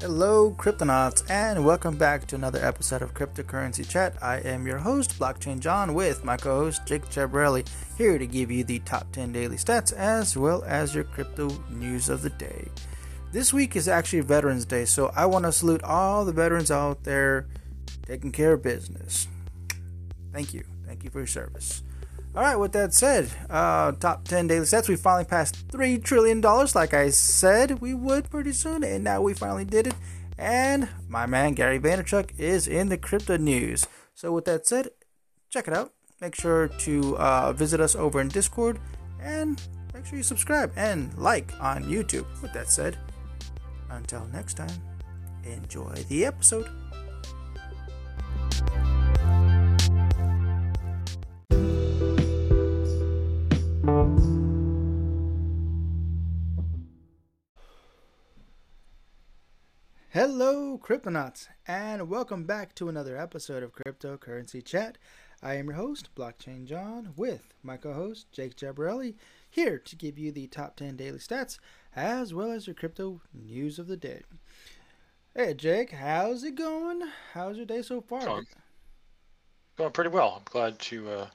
Hello, Cryptonauts, and welcome back to another episode of Cryptocurrency Chat. I am your host, Blockchain John, with my co host, Jake Jabrelli, here to give you the top 10 daily stats as well as your crypto news of the day. This week is actually Veterans Day, so I want to salute all the veterans out there taking care of business. Thank you. Thank you for your service. All right, with that said, uh, top 10 daily stats. We finally passed $3 trillion, like I said we would pretty soon, and now we finally did it. And my man Gary Vaynerchuk is in the crypto news. So, with that said, check it out. Make sure to uh, visit us over in Discord and make sure you subscribe and like on YouTube. With that said, until next time, enjoy the episode. Hello, Cryptonauts, and welcome back to another episode of Cryptocurrency Chat. I am your host, Blockchain John, with my co host, Jake Jabarelli, here to give you the top 10 daily stats as well as your crypto news of the day. Hey, Jake, how's it going? How's your day so far? Going, going pretty well. I'm glad to uh,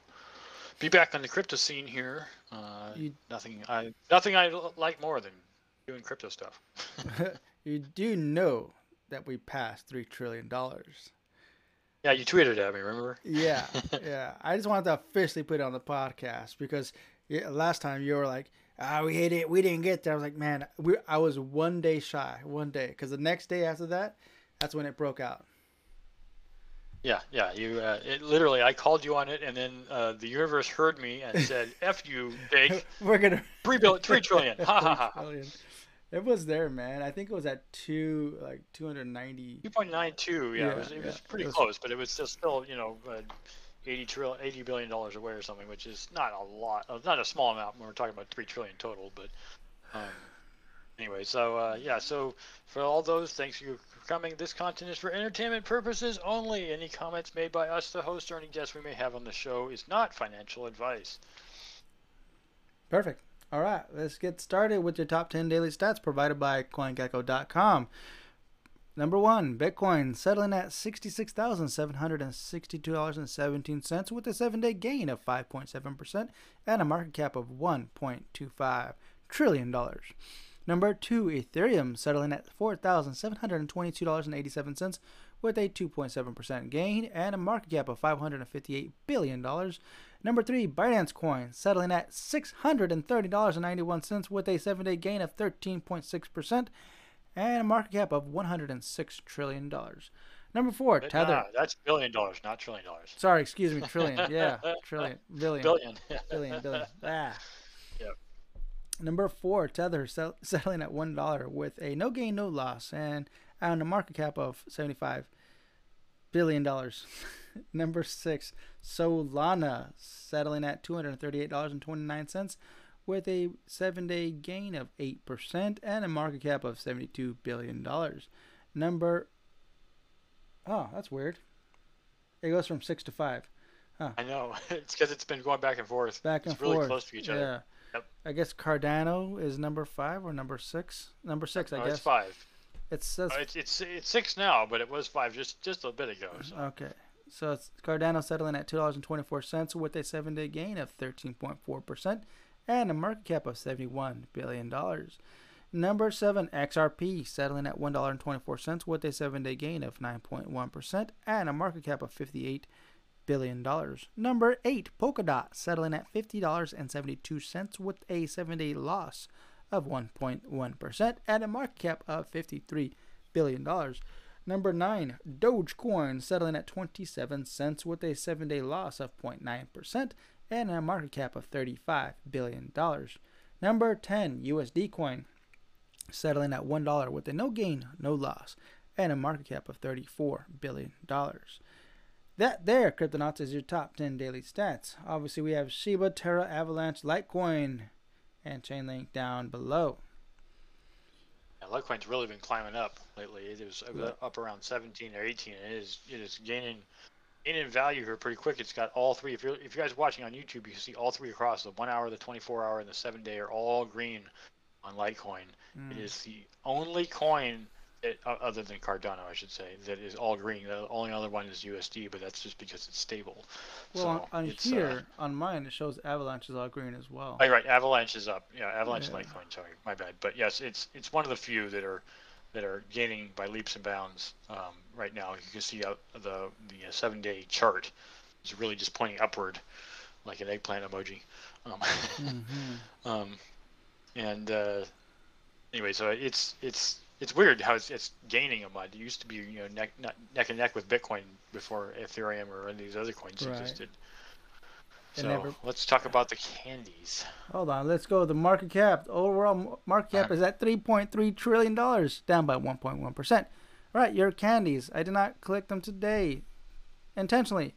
be back on the crypto scene here. Uh, you, nothing I nothing I like more than doing crypto stuff. you do know that we passed three trillion dollars. Yeah, you tweeted at me. Remember? yeah, yeah. I just wanted to officially put it on the podcast because last time you were like, "Ah, oh, we hit it. We didn't get there." I was like, "Man, we." I was one day shy, one day, because the next day after that, that's when it broke out. Yeah, yeah. You uh, it, literally, I called you on it, and then uh, the universe heard me and said, "F you, Jake. We're gonna three billion, three trillion. Ha ha ha." It was there, man. I think it was at two, like two hundred ninety. Two point nine two. Yeah, yeah, it was, it yeah. was pretty it was... close, but it was still, still you know, uh, 80 trillion, 80 billion dollars away or something, which is not a lot, not a small amount when we're talking about three trillion total. But um, anyway, so uh, yeah, so for all those, thanks you for coming. This content is for entertainment purposes only. Any comments made by us, the host, or any guests we may have on the show is not financial advice. Perfect. All right, let's get started with your top 10 daily stats provided by CoinGecko.com. Number one, Bitcoin settling at $66,762.17 with a seven day gain of 5.7% and a market cap of $1.25 trillion. Number two, Ethereum settling at $4,722.87 with a 2.7% gain and a market cap of $558 billion. Number three, Binance Coin, settling at $630.91 with a seven day gain of 13.6% and a market cap of $106 trillion. Number four, Tether. Nah, that's billion dollars, not trillion dollars. Sorry, excuse me, trillion. Yeah, trillion, billion, billion, billion, billion. Ah. Yep. Number four, Tether settling at one dollar with a no gain, no loss, and on a market cap of seventy-five billion dollars. Number six, Solana settling at two hundred thirty-eight dollars and twenty-nine cents, with a seven-day gain of eight percent and a market cap of seventy-two billion dollars. Number oh, that's weird. It goes from six to five. Huh. I know. It's because it's been going back and forth. Back and it's forth. really close to each other. Yeah. Yep. I guess Cardano is number five or number six. Number six, I guess. It's five. It says uh, it's, it's it's six now, but it was five just just a bit ago. So. Okay, so it's Cardano settling at two dollars and twenty four cents with a seven day gain of thirteen point four percent and a market cap of seventy one billion dollars. Number seven, XRP settling at one dollar and twenty four cents with a seven day gain of nine point one percent and a market cap of fifty eight billion dollars. Number eight, Polkadot settling at fifty dollars and seventy two cents with a seven day loss of 1.1% and a market cap of $53 billion. Number 9, Dogecoin settling at 27 cents with a 7 day loss of 0.9% and a market cap of $35 billion. Number 10, USD Coin settling at $1 with a no gain, no loss, and a market cap of $34 billion. That there, Cryptonauts, is your top 10 daily stats. Obviously, we have Shiba, Terra, Avalanche, Litecoin, and Chainlink down below. Litecoin's really been climbing up lately. It was up around 17 or 18. It is it is gaining gaining value here pretty quick. It's got all three. If you're if you guys are watching on YouTube, you can see all three across the one hour, the 24 hour, and the seven day are all green on Litecoin. Mm. It is the only coin it, other than Cardano, I should say, that is all green. The only other one is USD, but that's just because it's stable. Well, so on, on uh, here, uh, on mine, it shows Avalanche is all green as well. Oh, right, Avalanche is up. Yeah, Avalanche yeah. Litecoin. Sorry, my bad. But yes, it's it's one of the few that are that are gaining by leaps and bounds um, right now. You can see uh, the the uh, seven day chart is really just pointing upward, like an eggplant emoji. Um, mm-hmm. um, and uh, anyway, so it's it's it's weird how it's, it's gaining a mud. It used to be you know neck neck and neck with Bitcoin before Ethereum or any of these other coins right. existed. So never... let's talk about the candies. Hold on, let's go. The market cap, overall market cap is at 3.3 trillion dollars, down by 1.1 percent. Right, your candies. I did not collect them today, intentionally,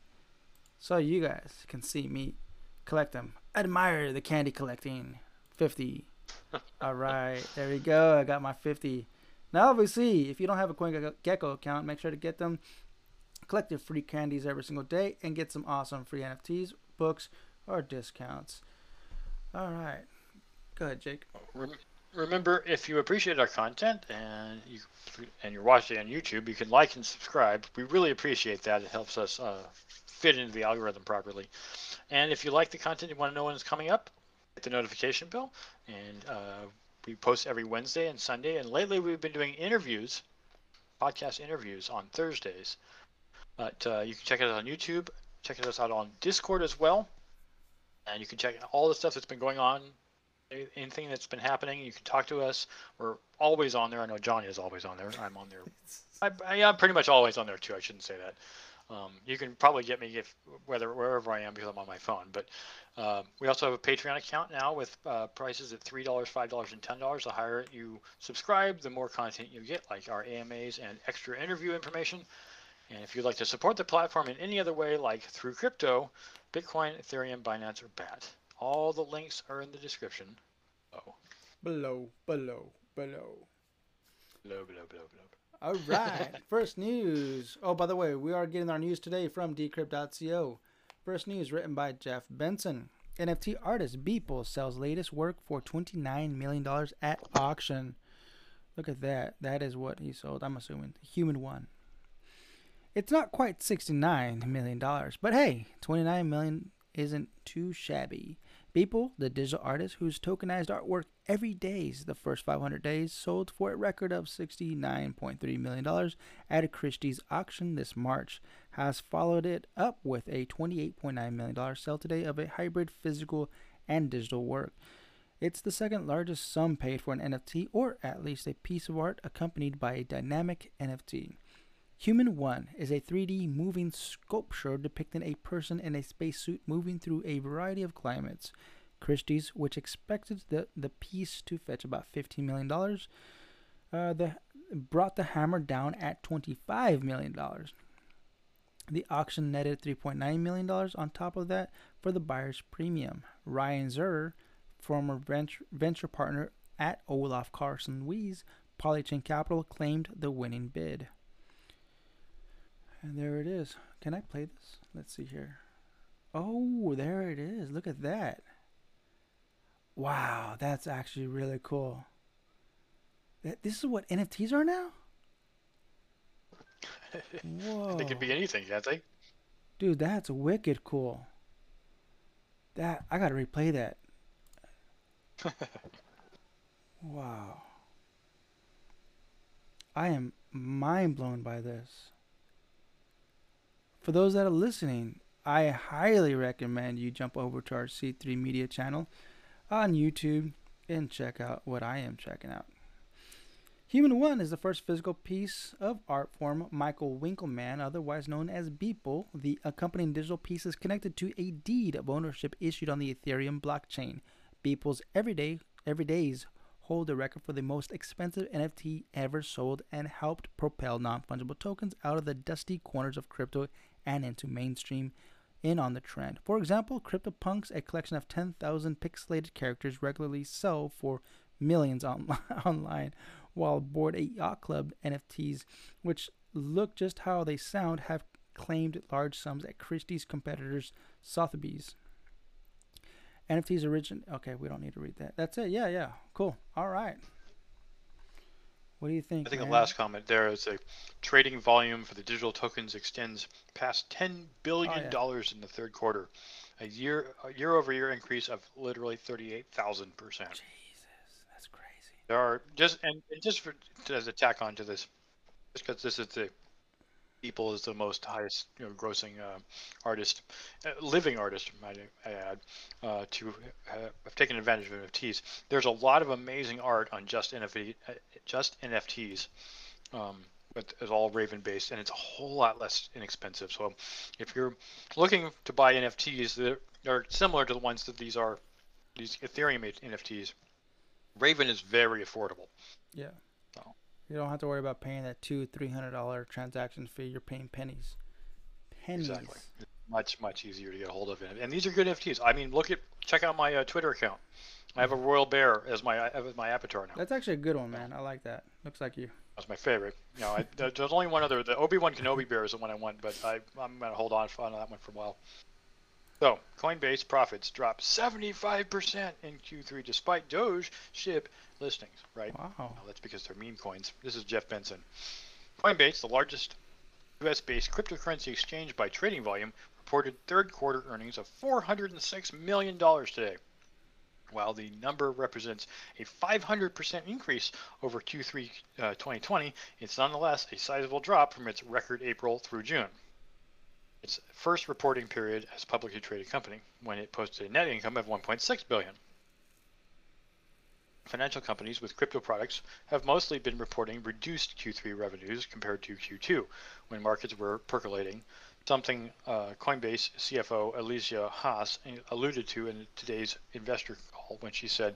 so you guys can see me collect them. Admire the candy collecting. 50. All right, there we go. I got my 50. Now, obviously, if you don't have a CoinGecko account, make sure to get them. Collect your free candies every single day and get some awesome free NFTs, books, or discounts. All right. Go ahead, Jake. Remember, if you appreciate our content and you and you're watching on YouTube, you can like and subscribe. We really appreciate that. It helps us uh, fit into the algorithm properly. And if you like the content, you want to know when it's coming up, hit the notification bell, and uh, we post every Wednesday and Sunday. And lately, we've been doing interviews, podcast interviews on Thursdays. But uh, you can check it out on YouTube. Check us out on Discord as well. And you can check all the stuff that's been going on, anything that's been happening. You can talk to us. We're always on there. I know Johnny is always on there. I'm on there. I, I, am pretty much always on there too. I shouldn't say that. Um, you can probably get me if whether wherever I am because I'm on my phone. But uh, we also have a Patreon account now with uh, prices at three dollars, five dollars, and ten dollars. The higher you subscribe, the more content you get, like our AMAs and extra interview information. And if you'd like to support the platform in any other way, like through crypto, Bitcoin, Ethereum, Binance, or BAT, all the links are in the description. Oh. Below, below, below. Below, below, below, below. All right. First news. Oh, by the way, we are getting our news today from decrypt.co. First news written by Jeff Benson. NFT artist Beeple sells latest work for $29 million at auction. Look at that. That is what he sold. I'm assuming. Human One. It's not quite $69 million, but hey, 29 million isn't too shabby. Beeple, the digital artist whose tokenized artwork every days the first 500 days sold for a record of $69.3 million at a Christie's auction this March, has followed it up with a $28.9 million sale today of a hybrid physical and digital work. It's the second largest sum paid for an NFT, or at least a piece of art accompanied by a dynamic NFT. Human One is a 3D moving sculpture depicting a person in a spacesuit moving through a variety of climates. Christie's, which expected the, the piece to fetch about $15 million, uh, the, brought the hammer down at $25 million. The auction netted $3.9 million on top of that for the buyer's premium. Ryan Zurrer, former venture, venture partner at Olaf Carlson-Wee, Polychain Capital, claimed the winning bid. And there it is. Can I play this? Let's see here. Oh, there it is. Look at that. Wow, that's actually really cool. That This is what NFTs are now? Whoa. they could be anything, can't they? Dude, that's wicked cool. That I gotta replay that. wow. I am mind blown by this for those that are listening, I highly recommend you jump over to our C3 Media channel on YouTube and check out what I am checking out. Human One is the first physical piece of art from Michael Winkelmann, otherwise known as Beeple. The accompanying digital piece is connected to a deed of ownership issued on the Ethereum blockchain. Beeple's everyday everydays hold the record for the most expensive NFT ever sold and helped propel non-fungible tokens out of the dusty corners of crypto and into mainstream in on the trend. For example, CryptoPunks, a collection of 10,000 pixelated characters, regularly sell for millions on- online, while Bored Ape Yacht Club NFTs, which look just how they sound, have claimed large sums at Christie's competitors Sotheby's. NFTs origin. Okay, we don't need to read that. That's it. Yeah, yeah. Cool. All right. What do you think? I think the last comment there is a trading volume for the digital tokens extends past ten billion dollars oh, yeah. in the third quarter, a year a year over year increase of literally thirty eight thousand percent. Jesus, that's crazy. There are just and, and just for as a tack on to this, just because this is the Beeple is the most highest you know, grossing uh, artist, uh, living artist, might I add, uh, to have taken advantage of NFTs. There's a lot of amazing art on just NFT, uh, just NFTs. Um, it's all Raven based, and it's a whole lot less inexpensive. So, if you're looking to buy NFTs, that are similar to the ones that these are, these Ethereum NFTs. Raven is very affordable. Yeah. You don't have to worry about paying that two, three hundred dollar transaction fee. You're paying pennies. Pennies. Exactly. much, much easier to get a hold of, and these are good NFTs. I mean, look at check out my uh, Twitter account. I have a royal bear as my as my avatar now. That's actually a good one, man. I like that. Looks like you. That's my favorite. You know, I, there's only one other. The Obi Wan Kenobi bear is the one I want, but I I'm gonna hold on on that one for a while. So, Coinbase profits dropped 75% in Q3 despite Doge SHIB listings, right? Wow. Well, that's because they're meme coins. This is Jeff Benson. Coinbase, the largest US based cryptocurrency exchange by trading volume, reported third quarter earnings of $406 million today. While the number represents a 500% increase over Q3 uh, 2020, it's nonetheless a sizable drop from its record April through June. Its first reporting period as a publicly traded company, when it posted a net income of 1.6 billion financial companies with crypto products have mostly been reporting reduced Q3 revenues compared to Q2 when markets were percolating, something uh, Coinbase CFO Alicia Haas alluded to in today's investor call when she said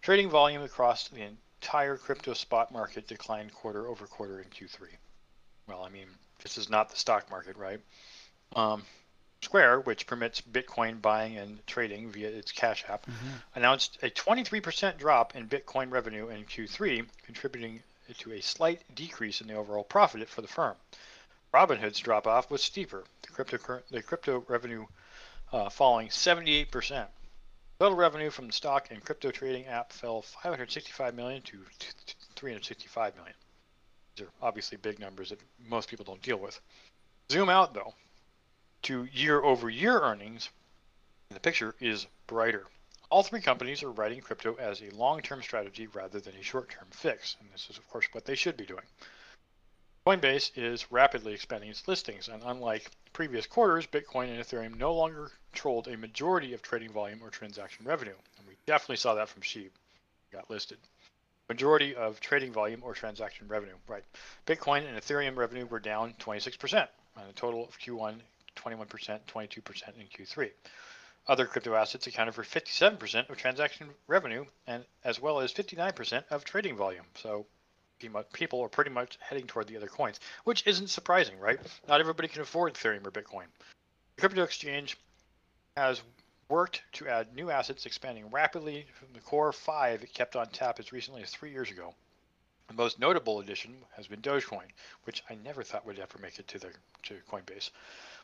trading volume across the entire crypto spot market declined quarter over quarter in Q3. Well, I mean, this is not the stock market, right? Um, Square, which permits Bitcoin buying and trading via its Cash App, mm-hmm. announced a 23% drop in Bitcoin revenue in Q3, contributing to a slight decrease in the overall profit for the firm. Robinhood's drop off was steeper, the crypto, the crypto revenue uh, falling 78%. Total revenue from the stock and crypto trading app fell 565 million to 365 million. These are obviously big numbers that most people don't deal with. Zoom out though to year over year earnings, the picture is brighter. All three companies are writing crypto as a long term strategy rather than a short term fix, and this is, of course, what they should be doing. Coinbase is rapidly expanding its listings, and unlike previous quarters, Bitcoin and Ethereum no longer controlled a majority of trading volume or transaction revenue. And we definitely saw that from SHIB, got listed. Majority of trading volume or transaction revenue, right? Bitcoin and Ethereum revenue were down 26%, and the total of Q1 21%, 22% in Q3. Other crypto assets accounted for 57% of transaction revenue and as well as 59% of trading volume. So people are pretty much heading toward the other coins, which isn't surprising, right? Not everybody can afford Ethereum or Bitcoin. The crypto exchange has worked to add new assets, expanding rapidly from the core five it kept on tap as recently as three years ago. The most notable addition has been Dogecoin, which I never thought would ever make it to the to Coinbase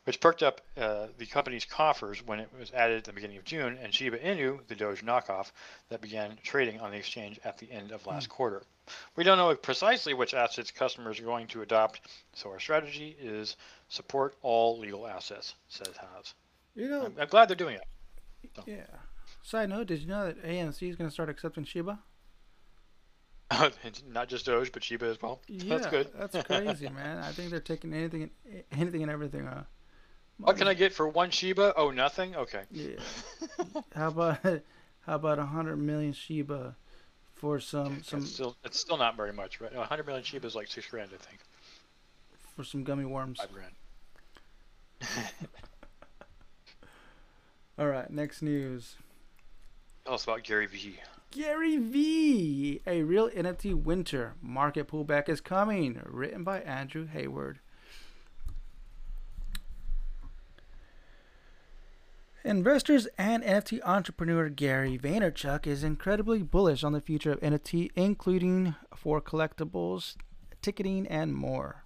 which perked up uh, the company's coffers when it was added at the beginning of June, and Shiba Inu, the Doge knockoff, that began trading on the exchange at the end of last mm. quarter. We don't know precisely which assets customers are going to adopt, so our strategy is support all legal assets, says Haas. You know, I'm, I'm glad they're doing it. So. Yeah. Side note: Did you know that AMC is going to start accepting Shiba? Not just Doge, but Shiba as well. Yeah, that's good. that's crazy, man. I think they're taking anything, anything and everything. Uh, what can I get for one Shiba? Oh, nothing. Okay. Yeah. how about how about a hundred million Shiba for some some? It's still, it's still not very much, right? A hundred million Shiba is like six grand, I think. For some gummy worms. Five grand. All right. Next news. Tell us about Gary V. Gary V. A real NFT winter market pullback is coming. Written by Andrew Hayward. Investors and NFT entrepreneur Gary Vaynerchuk is incredibly bullish on the future of NFT, including for collectibles, ticketing, and more.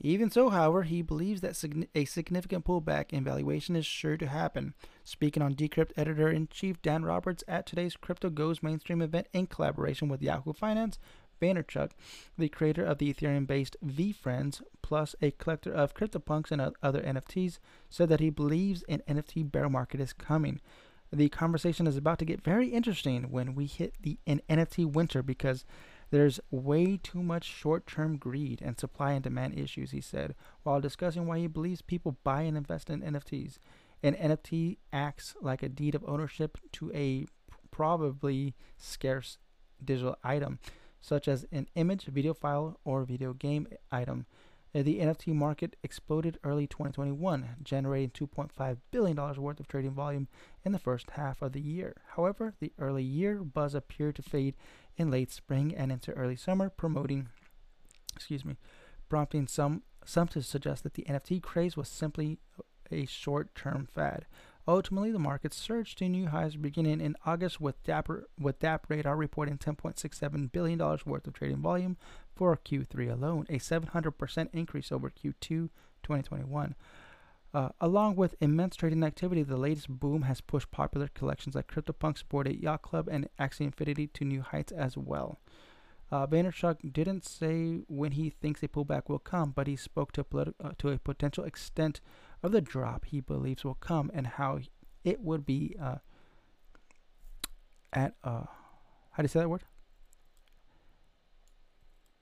Even so, however, he believes that a significant pullback in valuation is sure to happen. Speaking on Decrypt editor in chief Dan Roberts at today's Crypto Goes mainstream event in collaboration with Yahoo Finance, Vaynerchuk, the creator of the Ethereum based VeeFriends, plus a collector of CryptoPunks and other NFTs, said that he believes an NFT bear market is coming. The conversation is about to get very interesting when we hit the an NFT winter because there's way too much short term greed and supply and demand issues, he said, while discussing why he believes people buy and invest in NFTs. An NFT acts like a deed of ownership to a probably scarce digital item, such as an image, video file, or video game item. Uh, the NFT market exploded early 2021, generating $2.5 billion worth of trading volume in the first half of the year. However, the early year buzz appeared to fade in late spring and into early summer, promoting, excuse me, prompting some some to suggest that the NFT craze was simply a short-term fad. Ultimately, the market surged to new highs beginning in August, with Dapper with DappRadar reporting 10.67 billion dollars worth of trading volume for Q3 alone, a 700% increase over Q2 2021. Uh, along with immense trading activity, the latest boom has pushed popular collections like CryptoPunks, Bored Ape Yacht Club, and Axie Infinity to new heights as well. Uh, Vaynerchuk didn't say when he thinks a pullback will come, but he spoke to, politi- uh, to a potential extent of the drop he believes will come and how it would be uh, at uh, how do you say that word?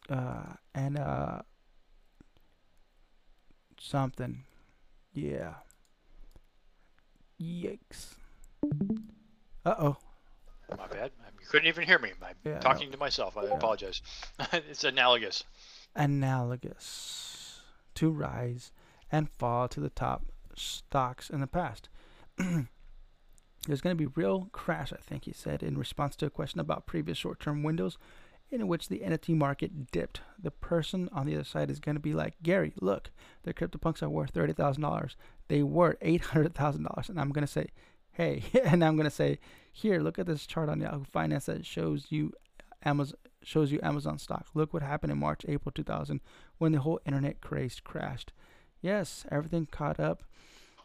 Uh, and uh, something, yeah. Yikes. Uh oh. My bad. You couldn't even hear me. I'm yeah, talking no. to myself. I apologize. it's analogous. Analogous to rise and fall to the top stocks in the past. There's going to be real crash, I think he said, in response to a question about previous short-term windows in which the NFT market dipped. The person on the other side is going to be like, Gary, look, the CryptoPunks are worth $30,000. They were $800,000. And I'm going to say, hey, and I'm going to say, here, look at this chart on Yahoo Finance that shows you Amazon shows you Amazon stock. Look what happened in March, April 2000 when the whole internet craze crashed. Yes, everything caught up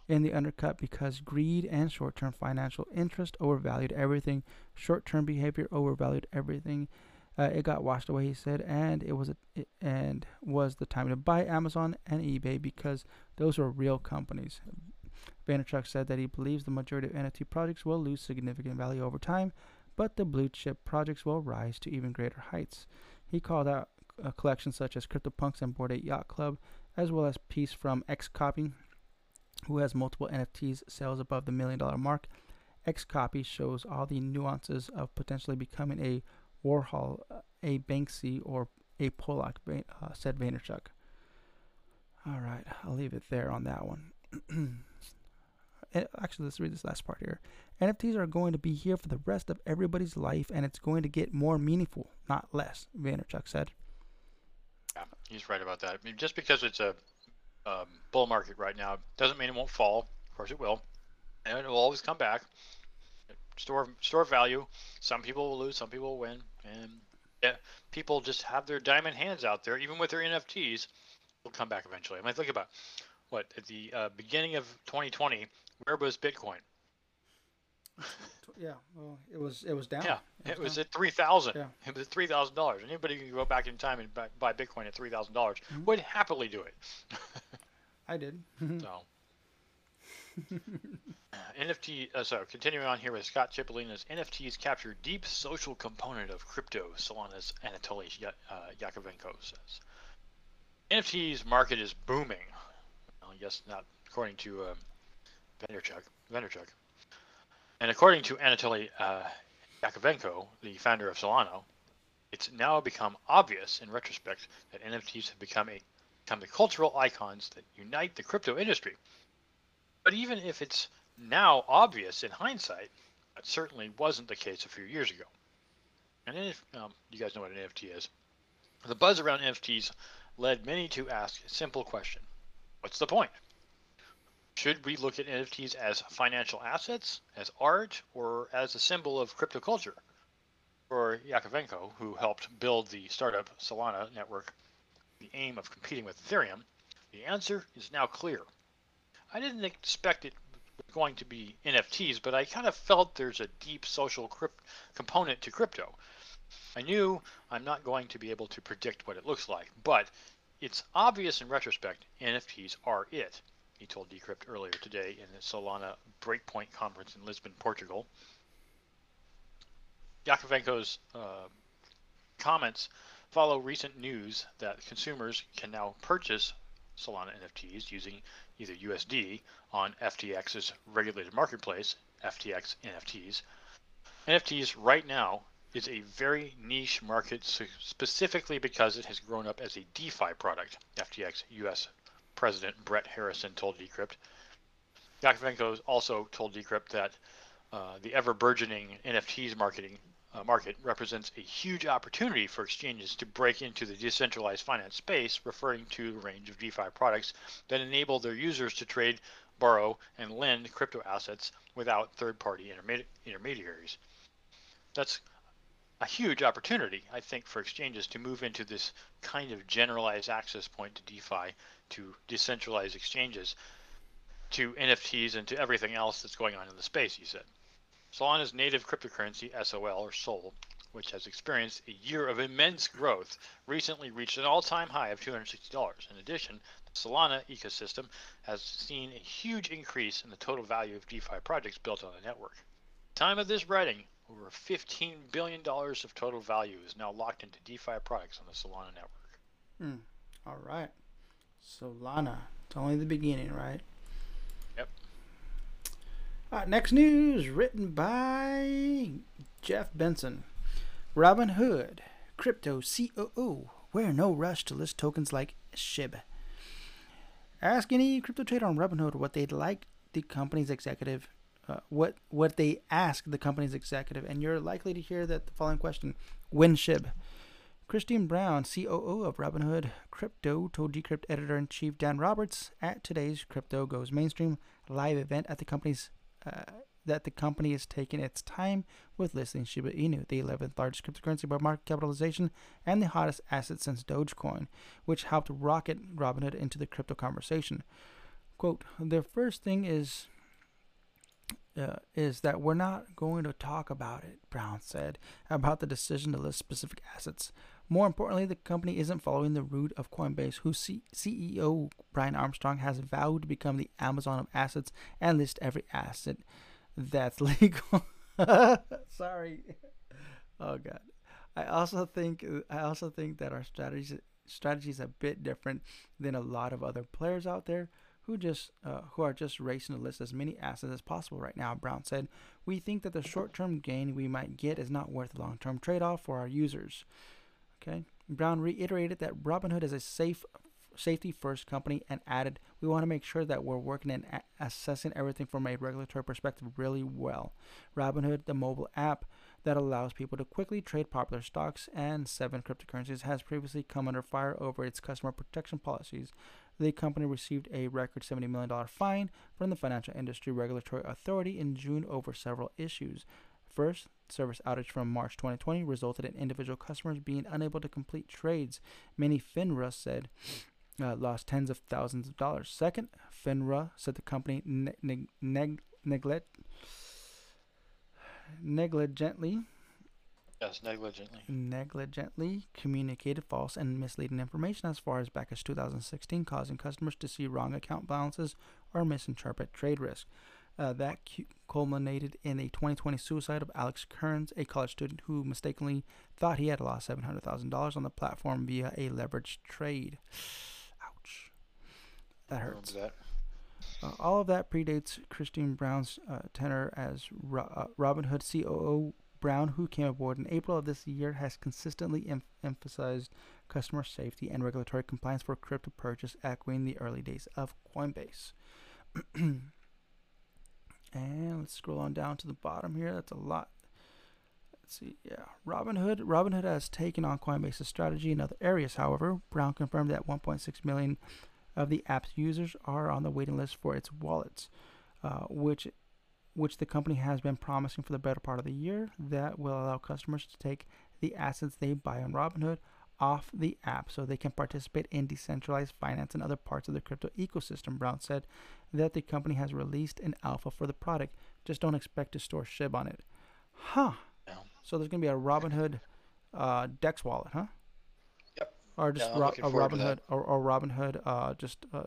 in the undercut because greed and short term financial interest overvalued everything. Short term behavior overvalued everything. Uh, it got washed away, he said, and it was a, it, and was the time to buy Amazon and eBay because those were real companies. Vaynerchuk said that he believes the majority of NFT projects will lose significant value over time, but the blue chip projects will rise to even greater heights. He called out a collection such as CryptoPunks and Bored Ape Yacht Club as well as piece from XCOPY, who has multiple NFTs sales above the million dollar mark. XCOPY shows all the nuances of potentially becoming a Warhol, a Banksy, or a Pollock, uh, said Vaynerchuk. All right, I'll leave it there on that one. Actually, let's read this last part here. NFTs are going to be here for the rest of everybody's life, and it's going to get more meaningful, not less, Vaynerchuk said. He's right about that. I mean, just because it's a um, bull market right now doesn't mean it won't fall. Of course, it will, and it will always come back. Store store value. Some people will lose, some people will win, and yeah, people just have their diamond hands out there, even with their NFTs. Will come back eventually. I mean, think about what at the uh, beginning of 2020, where was Bitcoin? Yeah, well, it was it was down. Yeah, it, it was, at three thousand. Yeah. it was at three thousand dollars. Anybody can go back in time and buy, Bitcoin at three thousand dollars mm-hmm. would happily do it. I did. so. NFT. Uh, so continuing on here with Scott Chipolina's NFTs capture deep social component of crypto. Solana's Anatoly uh, Yakovenko says. NFTs market is booming. Well, I guess not according to um, Vaynerchuk. Vaynerchuk. And according to Anatoly uh, Yakovenko, the founder of Solana, it's now become obvious in retrospect that NFTs have become a become the cultural icons that unite the crypto industry. But even if it's now obvious in hindsight, that certainly wasn't the case a few years ago. And if um, you guys know what an NFT is, the buzz around NFTs led many to ask a simple question: What's the point? Should we look at NFTs as financial assets, as art, or as a symbol of crypto culture? For Yakovenko, who helped build the startup Solana network, the aim of competing with Ethereum, the answer is now clear. I didn't expect it was going to be NFTs, but I kind of felt there's a deep social component to crypto. I knew I'm not going to be able to predict what it looks like, but it's obvious in retrospect NFTs are it, he told Decrypt earlier today in the Solana Breakpoint conference in Lisbon, Portugal. Yakovenko's uh, comments follow recent news that consumers can now purchase Solana NFTs using either USD on FTX's regulated marketplace, FTX NFTs. NFTs right now is a very niche market specifically because it has grown up as a DeFi product, FTX US President Brett Harrison told Decrypt. Yakovenko also told Decrypt that uh, the ever burgeoning NFTs marketing uh, market represents a huge opportunity for exchanges to break into the decentralized finance space, referring to a range of DeFi products that enable their users to trade, borrow, and lend crypto assets without third party intermedi- intermediaries. That's a huge opportunity, I think, for exchanges to move into this kind of generalized access point to DeFi, to decentralized exchanges, to NFTs, and to everything else that's going on in the space, he said. Solana's native cryptocurrency, SOL or SOL, which has experienced a year of immense growth, recently reached an all-time high of $260. In addition, the Solana ecosystem has seen a huge increase in the total value of DeFi projects built on the network. Time of this writing, over $15 billion of total value is now locked into DeFi products on the Solana network. Hmm. All right. Solana. It's only the beginning, right? Yep. All right, next news written by Jeff Benson. Robinhood, crypto COO, we're no rush to list tokens like SHIB. Ask any crypto trader on Robinhood what they'd like the company's executive, uh, what what they ask the company's executive, and you're likely to hear that the following question: When SHIB? Christine Brown, COO of Robinhood Crypto, told Decrypt editor in chief Dan Roberts at today's Crypto Goes Mainstream live event at the company's uh, that the company is taking its time with listing Shiba Inu, the 11th largest cryptocurrency by market capitalization and the hottest asset since Dogecoin, which helped rocket Robinhood into the crypto conversation. Quote, the first thing is uh, is that we're not going to talk about it, Brown said, about the decision to list specific assets. More importantly, the company isn't following the route of Coinbase, whose C- CEO, Brian Armstrong, has vowed to become the Amazon of assets and list every asset that's legal. Sorry. Oh god. I also think I also think that our strategy strategy is a bit different than a lot of other players out there who just uh, who are just racing to list as many assets as possible right now. Brown said, "We think that the short-term gain we might get is not worth the long-term trade-off for our users." Okay. Brown reiterated that Robinhood is a safe safety first company and added, We want to make sure that we're working and assessing everything from a regulatory perspective really well. Robinhood, the mobile app that allows people to quickly trade popular stocks and seven cryptocurrencies, has previously come under fire over its customer protection policies. The company received a record $70 million fine from the Financial Industry Regulatory Authority in June over several issues. First, service outage from March 2020 resulted in individual customers being unable to complete trades. Many FINRA said uh, lost tens of thousands of dollars. Second, FINRA said the company ne- neg- neg- neglect- negligently Yes, negligently. Negligently communicated false and misleading information as far as back as 2016, causing customers to see wrong account balances or misinterpret trade risk. Uh, that cu- culminated in a 2020 suicide of Alex Kearns, a college student who mistakenly thought he had lost $700,000 on the platform via a leveraged trade. Ouch. That hurts. That. Uh, all of that predates Christine Brown's uh, tenure as Ro- uh, Robinhood COO. Brown, who came aboard in April of this year, has consistently em- emphasized customer safety and regulatory compliance for crypto purchase, echoing the early days of Coinbase. And let's scroll on down to the bottom here. That's a lot. Let's see. Yeah, Robinhood. Robinhood has taken on Coinbase's strategy in other areas. However, Brown confirmed that 1.6 million of the app's users are on the waiting list for its wallets, uh, which which the company has been promising for the better part of the year. That will allow customers to take the assets they buy on Robinhood off the app so they can participate in decentralized finance and other parts of the crypto ecosystem. Brown said that the company has released an alpha for the product. Just don't expect to store SHIB on it. Huh. So there's going to be a Robinhood uh, Dex wallet, huh? Yep. Or just I'm Ro- a Robinhood or, or Robinhood, uh, just uh,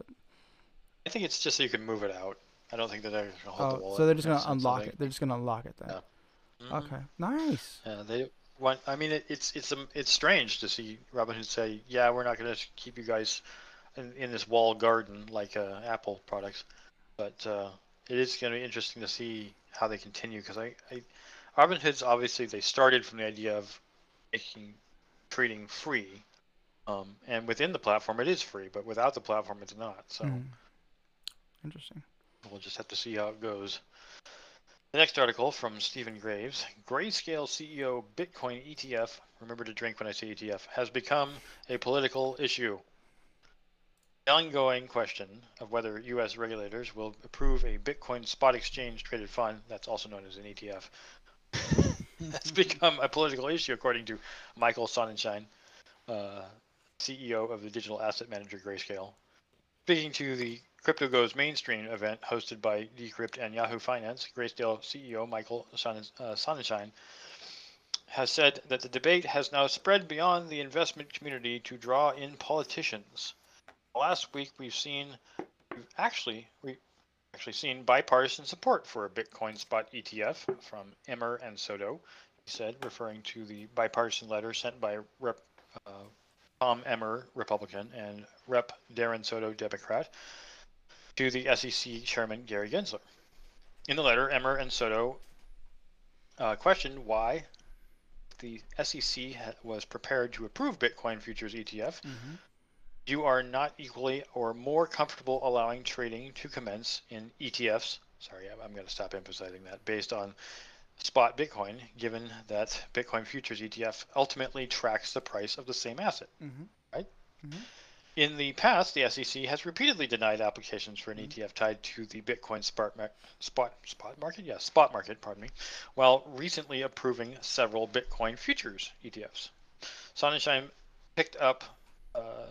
I think it's just so you can move it out. I don't think that they're gonna hold the oh, wallet. so they're just gonna unlock think. it. They're just gonna unlock it then. Yeah. Mhm. Okay, nice. Yeah, they want. I mean, it, it's it's um, it's strange to see Robinhood say, "Yeah, we're not going to keep you guys in, in this walled garden like uh, Apple products," but uh, it is going to be interesting to see how they continue because I, I Robinhood's obviously they started from the idea of making trading free, um, and within the platform it is free, but without the platform it's not. So Mhm. Interesting. We'll just have to see how it goes. The next article from Stephen Graves Grayscale CEO Bitcoin ETF, remember to drink when I say ETF, has become a political issue. The ongoing question of whether U.S. regulators will approve a Bitcoin spot exchange traded fund, that's also known as an ETF, has become a political issue, according to Michael Sonnenschein, uh, CEO of the digital asset manager Grayscale. Speaking to the Crypto Goes mainstream event hosted by Decrypt and Yahoo Finance, Grayscale CEO Michael uh, Sonnenschein has said that the debate has now spread beyond the investment community to draw in politicians. Last week, we've seen, we've actually, we actually seen bipartisan support for a Bitcoin spot ETF from Emmer and Soto. He said, referring to the bipartisan letter sent by Rep. Uh, Tom Emmer, Republican, and Rep. Darren Soto, Democrat, to the SEC Chairman Gary Gensler. In the letter, Emmer and Soto uh, questioned why the SEC ha- was prepared to approve Bitcoin futures ETF. Mm-hmm. You are not equally or more comfortable allowing trading to commence in ETFs. Sorry, I'm, going to stop emphasizing that. Based on spot Bitcoin, given that Bitcoin futures ETF ultimately tracks the price of the same asset. Mm-hmm. In the past, the SEC has repeatedly denied applications for an ETF tied to the Bitcoin spot mar- spot spot market, yeah, spot market, pardon me, while recently approving several Bitcoin futures ETFs. Sonnenschein picked up, uh,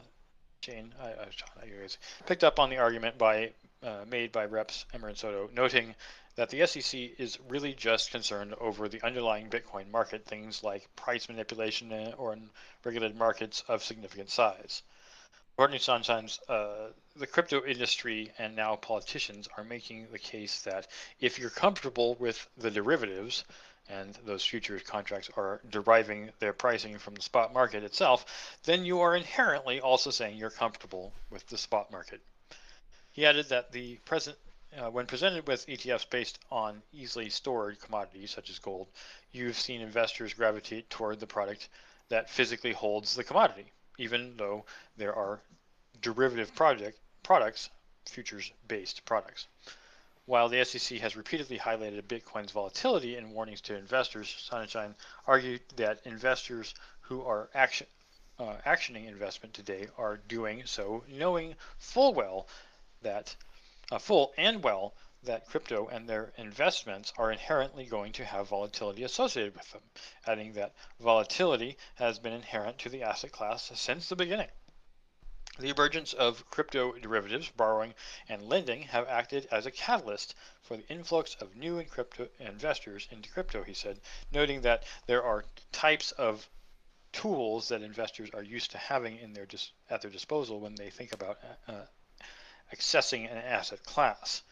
Jane, I, I, John, I guess, picked up on the argument by uh, made by Reps Emmer and Soto, noting that the SEC is really just concerned over the underlying Bitcoin market, things like price manipulation uh, or in regulated markets of significant size. To Sunshines, uh, the crypto industry and now politicians are making the case that if you're comfortable with the derivatives, and those futures contracts are deriving their pricing from the spot market itself, then you are inherently also saying you're comfortable with the spot market. He added that the present, uh, when presented with ETFs based on easily stored commodities such as gold, you've seen investors gravitate toward the product that physically holds the commodity, even though there are derivative project products, futures-based products. While the SEC has repeatedly highlighted Bitcoin's volatility in warnings to investors, Sonnenschein argued that investors who are action, uh, actioning investment today are doing so knowing full well that uh, full and well that crypto and their investments are inherently going to have volatility associated with them, adding that volatility has been inherent to the asset class since the beginning. The emergence of crypto derivatives, borrowing, and lending have acted as a catalyst for the influx of new crypto investors into crypto, he said, noting that there are types of tools that investors are used to having in their at their disposal when they think about uh, accessing an asset class.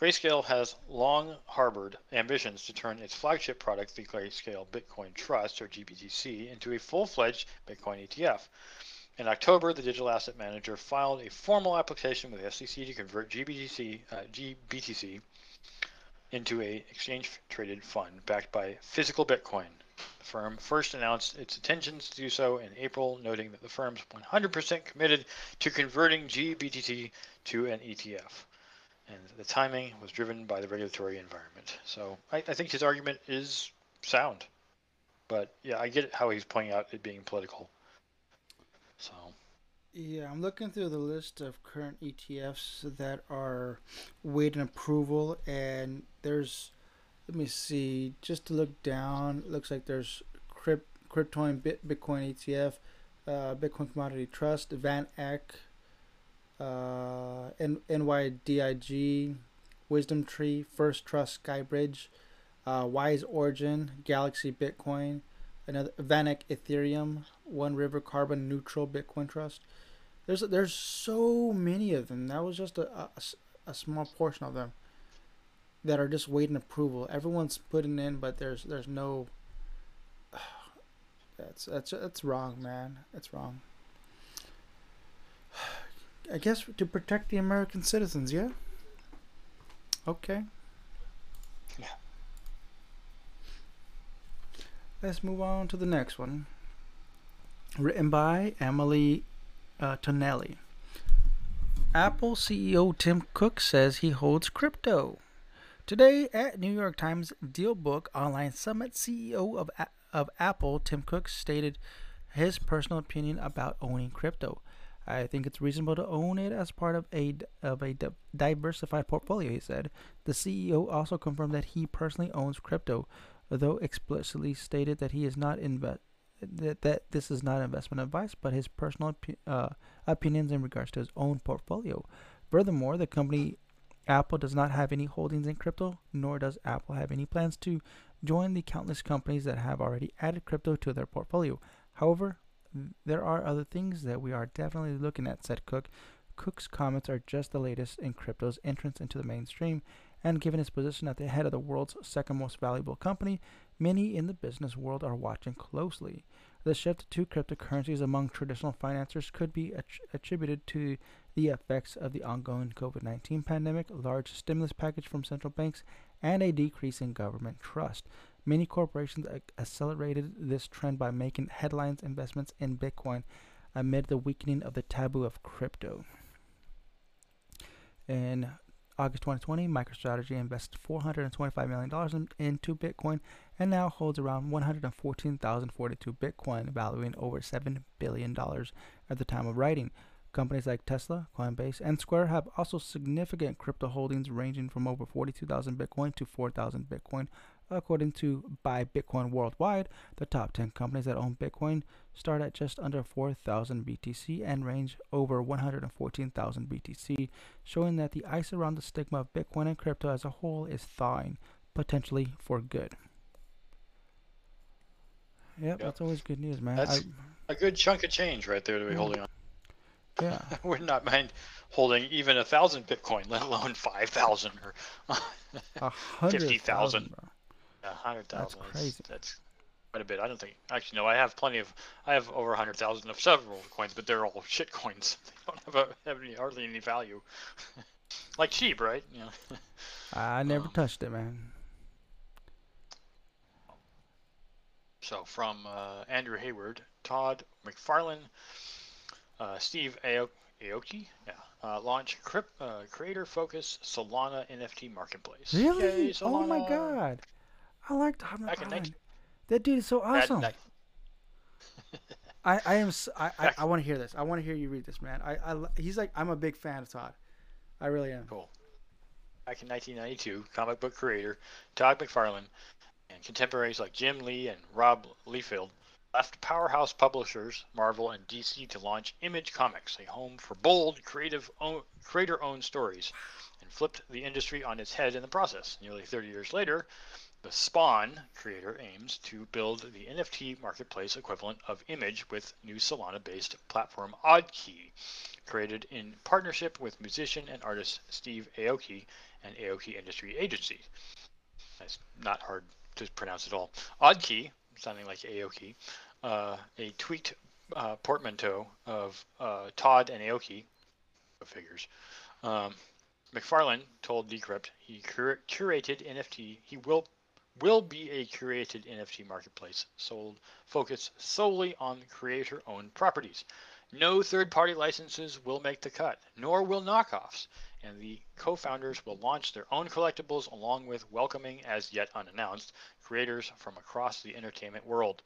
Grayscale has long harbored ambitions to turn its flagship product, the Grayscale Bitcoin Trust, or GBTC, into a full fledged Bitcoin ETF. In October, the digital asset manager filed a formal application with the SEC to convert GBTC, uh, GBTC into a exchange-traded fund backed by physical Bitcoin. The firm first announced its intentions to do so in April, noting that the firm's 100% committed to converting GBTC to an ETF. And the timing was driven by the regulatory environment. So I, I think his argument is sound. But yeah, I get how he's pointing out it being political. So Yeah, I'm looking through the list of current ETFs that are waiting approval, and there's, let me see, just to look down, looks like there's Crypt, Cryptoin Bit, Bitcoin ETF, uh, Bitcoin Commodity Trust, Van Eck, uh, N- NYDIG, Wisdom Tree, First Trust Skybridge, uh, Wise Origin, Galaxy Bitcoin, another VanEck Ethereum, One River Carbon Neutral Bitcoin Trust. There's there's so many of them. That was just a, a, a small portion of them that are just waiting approval. Everyone's putting in, but there's there's no. That's that's that's wrong, man. That's wrong. I guess to protect the American citizens, yeah. Okay. Yeah. Let's move on to the next one. Written by Emily uh, Tonelli. Apple CEO Tim Cook says he holds crypto. Today at New York Times Dealbook Online Summit, CEO of, of Apple, Tim Cook, stated his personal opinion about owning crypto. I think it's reasonable to own it as part of a of a diversified portfolio, he said. The CEO also confirmed that he personally owns crypto, though explicitly stated that he is not invest that, that this is not investment advice, but his personal uh, opinions in regards to his own portfolio. Furthermore, the company Apple does not have any holdings in crypto, nor does Apple have any plans to join the countless companies that have already added crypto to their portfolio. However, there are other things that we are definitely looking at, said Cook. Cook's comments are just the latest in crypto's entrance into the mainstream, and given his position at the head of the world's second most valuable company, many in the business world are watching closely. The shift to cryptocurrencies among traditional financiers could be attributed to the effects of the ongoing COVID 19 pandemic, large stimulus package from central banks, and a decrease in government trust. Many corporations accelerated this trend by making headlines investments in Bitcoin amid the weakening of the taboo of crypto. In August 2020, MicroStrategy invested $425 million in, into Bitcoin and now holds around 114,042 Bitcoin, valuing over $7 billion at the time of writing. Companies like Tesla, Coinbase, and Square have also significant crypto holdings ranging from over 42,000 Bitcoin to 4,000 Bitcoin. According to Buy Bitcoin Worldwide, the top 10 companies that own Bitcoin start at just under 4,000 BTC and range over 114,000 BTC, showing that the ice around the stigma of Bitcoin and crypto as a whole is thawing, potentially for good. Yep, yep. that's always good news, man. That's I, a good chunk of change right there to be mm. holding on. Yeah. I would not mind holding even a thousand Bitcoin, let alone five thousand or fifty thousand. Yeah, hundred thousand. That's crazy. That's, that's quite a bit. I don't think actually no. I have plenty of. I have over a hundred thousand of several coins, but they're all shit coins. They don't have, a, have any, hardly any value. like cheap, right? Yeah. I never um, touched it, man. So from uh, Andrew Hayward, Todd McFarlane, uh, Steve Aoki, yeah, uh, launch crypt, uh, creator focus Solana NFT marketplace. Really? Yay, oh my god! I like Todd McFarlane. That dude is so awesome. I, I am I, I, I want to hear this. I want to hear you read this, man. I, I he's like I'm a big fan of Todd. I really am. Cool. Back in 1992, comic book creator Todd McFarlane and contemporaries like Jim Lee and Rob Liefeld left powerhouse publishers Marvel and DC to launch Image Comics, a home for bold, creative, own, creator-owned stories, and flipped the industry on its head in the process. Nearly 30 years later, the Spawn creator aims to build the NFT marketplace equivalent of Image with new Solana-based platform Oddkey, created in partnership with musician and artist Steve Aoki and Aoki Industry Agency. That's not hard to pronounce at all. Oddkey, sounding like Aoki, uh, a tweaked uh, portmanteau of uh, Todd and Aoki figures. Um, McFarlane told Decrypt he cur- curated NFT. He will will be a curated NFT marketplace sold focused solely on creator-owned properties. No third-party licenses will make the cut, nor will knockoffs, and the co-founders will launch their own collectibles along with welcoming, as yet unannounced, creators from across the entertainment world.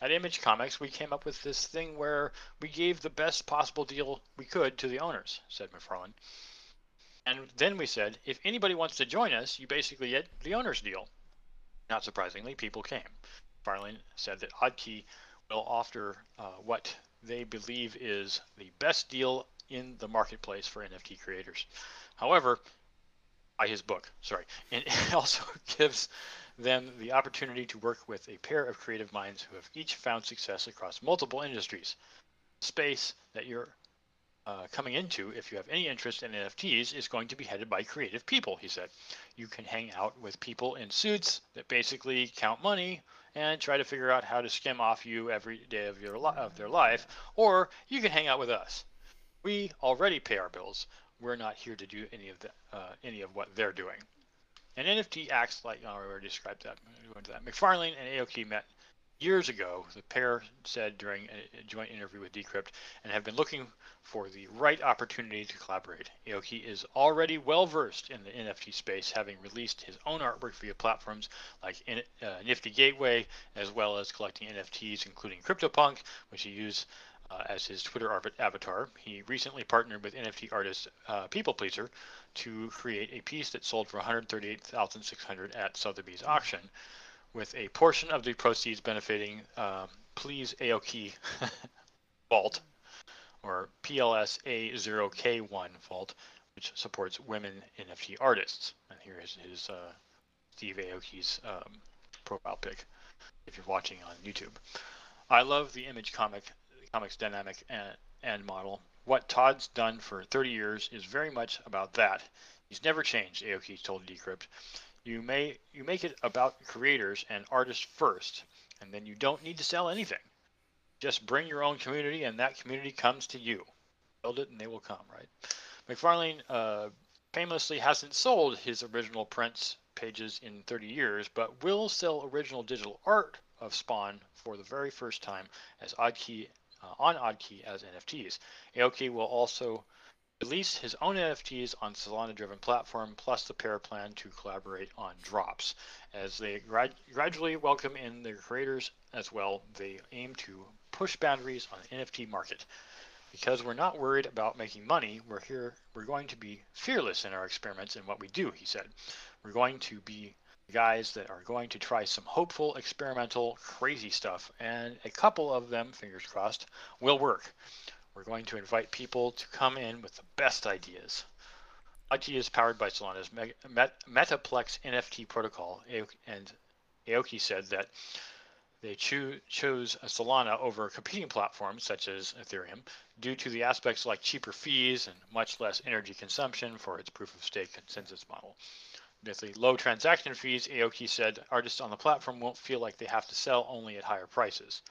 At Image Comics, we came up with this thing where we gave the best possible deal we could to the owners, said McFarlane. And then we said, if anybody wants to join us, you basically get the owner's deal. Not surprisingly, people came. McFarlane said that Oddkey will offer uh, what they believe is the best deal in the marketplace for NFT creators. However, by his book. Sorry, and it also gives them the opportunity to work with a pair of creative minds who have each found success across multiple industries. Space that you're uh, coming into, if you have any interest in NFTs, is going to be headed by creative people, he said. You can hang out with people in suits that basically count money and try to figure out how to skim off you every day of your li- of their life, or you can hang out with us. We already pay our bills. We're not here to do any of the uh, any of what they're doing. An NFT acts like oh, I already described that. McFarlane and Aoki met years ago. The pair said during a joint interview with Decrypt, and have been looking for the right opportunity to collaborate. Aoki is already well versed in the NFT space, having released his own artwork via platforms like uh, Nifty Gateway, as well as collecting NFTs, including CryptoPunk, which he used uh, as his Twitter avatar. He recently partnered with NFT artist uh, Pplpleasr to create a piece that sold for 138,600 at Sotheby's auction, with a portion of the proceeds benefiting um, Please Aoki Vault or PLS A0K1 Vault, which supports women NFT artists. And here is his uh, Steve Aoki's um, profile pic if you're watching on YouTube. I love the image comic comics dynamic and, and model. What Todd's done for 30 years is very much about that. He's never changed, Aoki told Decrypt. You may you make it about creators and artists first, and then you don't need to sell anything. Just bring your own community, and that community comes to you. Build it, and they will come. Right? McFarlane uh, famously hasn't sold his original prints pages in 30 years, but will sell original digital art of Spawn for the very first time as Oddkey uh, on Oddkey as NFTs. Aoki will also release his own NFTs on Solana-driven platform, plus the pair plan to collaborate on drops. As they grad- gradually welcome in their creators as well, they aim to push boundaries on the NFT market. Because we're not worried about making money, we're here. We're going to be fearless in our experiments and what we do. He said, "We're going to be guys that are going to try some hopeful, experimental, crazy stuff, and a couple of them, fingers crossed, will work. We're going to invite people to come in with the best ideas. Ideas powered by Solana's Metaplex NFT protocol, and Aoki said that they cho- chose Solana over competing platforms such as Ethereum due to the aspects like cheaper fees and much less energy consumption for its proof of stake consensus model. With the low transaction fees, Aoki said artists on the platform won't feel like they have to sell only at higher prices.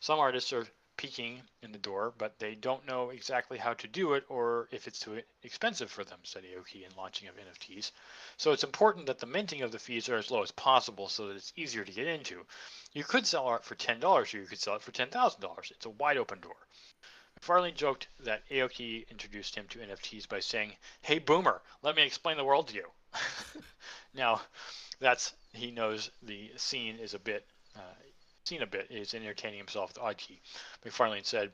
Some artists are peeking in the door, but they don't know exactly how to do it or if it's too expensive for them, said Aoki in launching of NFTs. So it's important that the minting of the fees are as low as possible so that it's easier to get into. You could sell art for $10 or you could sell it for $10,000. It's a wide open door. McFarlane joked that Aoki introduced him to NFTs by saying, Hey Boomer, let me explain the world to you. now, that's he knows the scene is a bit uh, seen a bit is entertaining himself with Oddkey. McFarlane said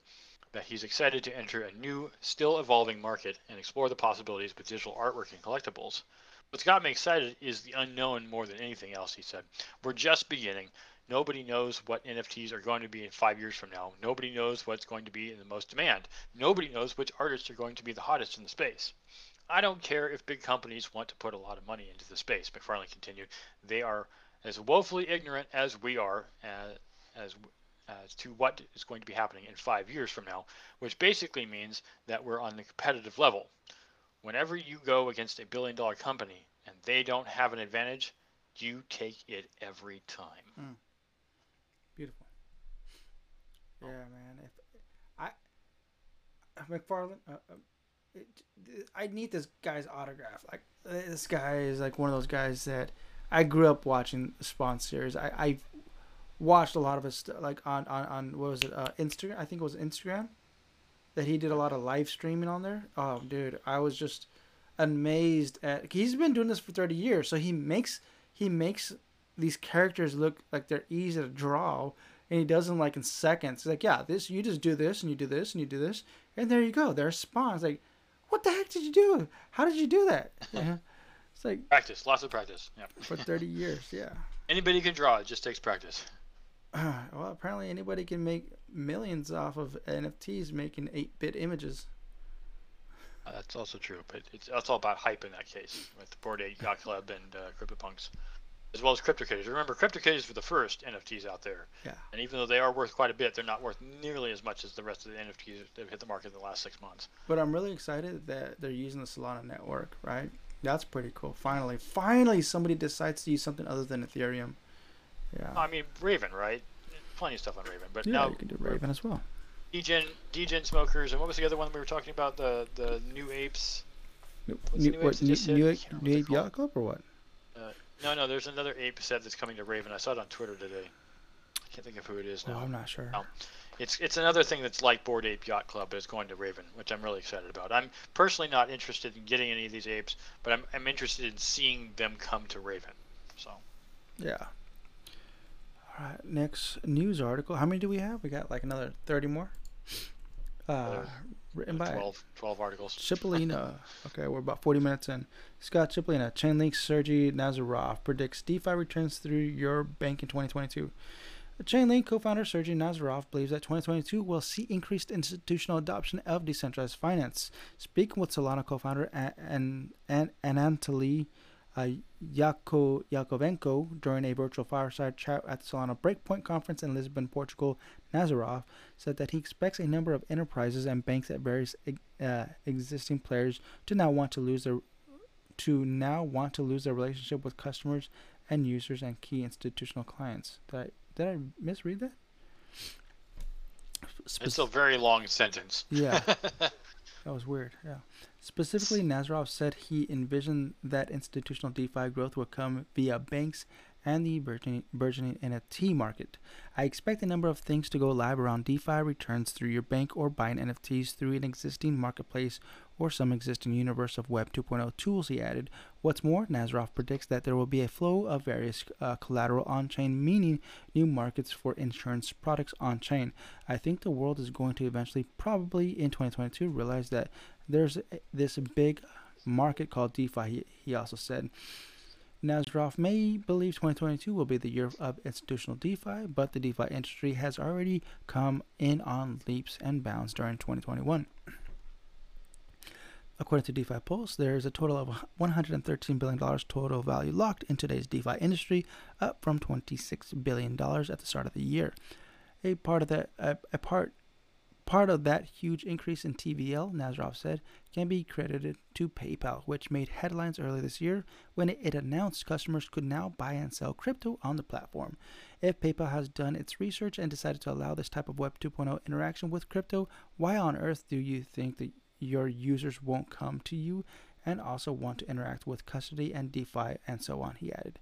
that he's excited to enter a new, still evolving market and explore the possibilities with digital artwork and collectibles. What's got me excited is the unknown more than anything else, he said. We're just beginning. Nobody knows what NFTs are going to be in five years from now. Nobody knows what's going to be in the most demand. Nobody knows which artists are going to be the hottest in the space. I don't care if big companies want to put a lot of money into the space, McFarlane continued. They are as woefully ignorant as we are as, as, as to what is going to be happening in five years from now, which basically means that we're on the competitive level. Whenever you go against a billion dollar company and they don't have an advantage, you take it every time. Mm. Beautiful. Yeah, man. If I McFarland, uh, uh it, I need this guy's autograph. Like this guy is like one of those guys that I grew up watching the Spawn series. I I watched a lot of his like on on on what was it uh, Instagram? I think it was Instagram that he did a lot of live streaming on there. Oh, dude, I was just amazed at. He's been doing this for thirty years, so he makes he makes these characters look like they're easy to draw and he does them like in seconds. He's like, yeah, this you just do this and you do this and you do this, and there you go. There's spawns. Like, what the heck did you do? How did you do that? It's like practice, lots of practice. Yeah. For 30 years, yeah. Anybody can draw. It just takes practice. Uh, well, apparently anybody can make millions off of NFTs making 8-bit images. Uh, that's also true, but it's that's all about hype in that case with the Bored Ape Yacht Club and uh, CryptoPunks, as well as CryptoKitties. Remember, CryptoKitties were the first NFTs out there. Yeah. And even though they are worth quite a bit, they're not worth nearly as much as the rest of the NFTs that have hit the market in the last six months. But I'm really excited that they're using the Solana network, right? That's pretty cool. Finally, finally, somebody decides to use something other than Ethereum. Yeah. I mean, Raven, right? Plenty of stuff on Raven, but yeah, now you can do Raven as well. Degen, Degen smokers, and what was the other one we were talking about? The the new apes. New, What's new, new what, apes new, new, said? I can't remember new Ape Yacht Club or what? Uh, no, no, there's another ape set that's coming to Raven. I saw it on Twitter today. I can't think of who it is Oh, now. I'm not sure. No. It's it's another thing that's like Bored Ape Yacht Club, it's going to Raven, which I'm really excited about. I'm personally not interested in getting any of these apes, but I'm I'm interested in seeing them come to Raven. So Yeah. All right. Next news article. How many do we have? We got like another 30 more. Uh, written by 12, 12 articles. Cipollina. okay, we're about 40 minutes in. Scott Cipollina, Chainlink Sergey Nazarov predicts DeFi returns through your bank in 2022. Chainlink co-founder Sergey Nazarov believes that 2022 will see increased institutional adoption of decentralized finance. Speaking with Solana co-founder and and Anatoly uh, Yako, Yakovenko during a virtual fireside chat at the Solana Breakpoint conference in Lisbon, Portugal, Nazarov said that he expects a number of enterprises and banks at various uh, existing players to now want to lose their to now want to lose their relationship with customers and users and key institutional clients. Did I did I misread that? Spec- It's a very long sentence. Yeah. That was weird. Yeah. Specifically, Nazarov said he envisioned that institutional DeFi growth would come via banks and the burgeoning, NFT market. I expect a number of things to go live around DeFi returns through your bank or buying NFTs through an existing marketplace or some existing universe of Web 2.0 tools, he added. What's more, Nazarov predicts that there will be a flow of various uh, collateral on chain, meaning new markets for insurance products on chain. I think the world is going to eventually, probably in 2022, realize that there's this big market called DeFi, he, he also said. Nazarov may believe 2022 will be the year of institutional DeFi, but the DeFi industry has already come in on leaps and bounds during 2021. According to DeFi Pulse, there is a total of $113 billion total value locked in today's DeFi industry, up from $26 billion at the start of the year. A part of that, a, a part, part of that huge increase in TVL, Nazarov said, can be credited to PayPal, which made headlines earlier this year when it announced customers could now buy and sell crypto on the platform. If PayPal has done its research and decided to allow this type of Web 2.0 interaction with crypto, why on earth do you think that your users won't come to you and also want to interact with custody and DeFi and so on, he added.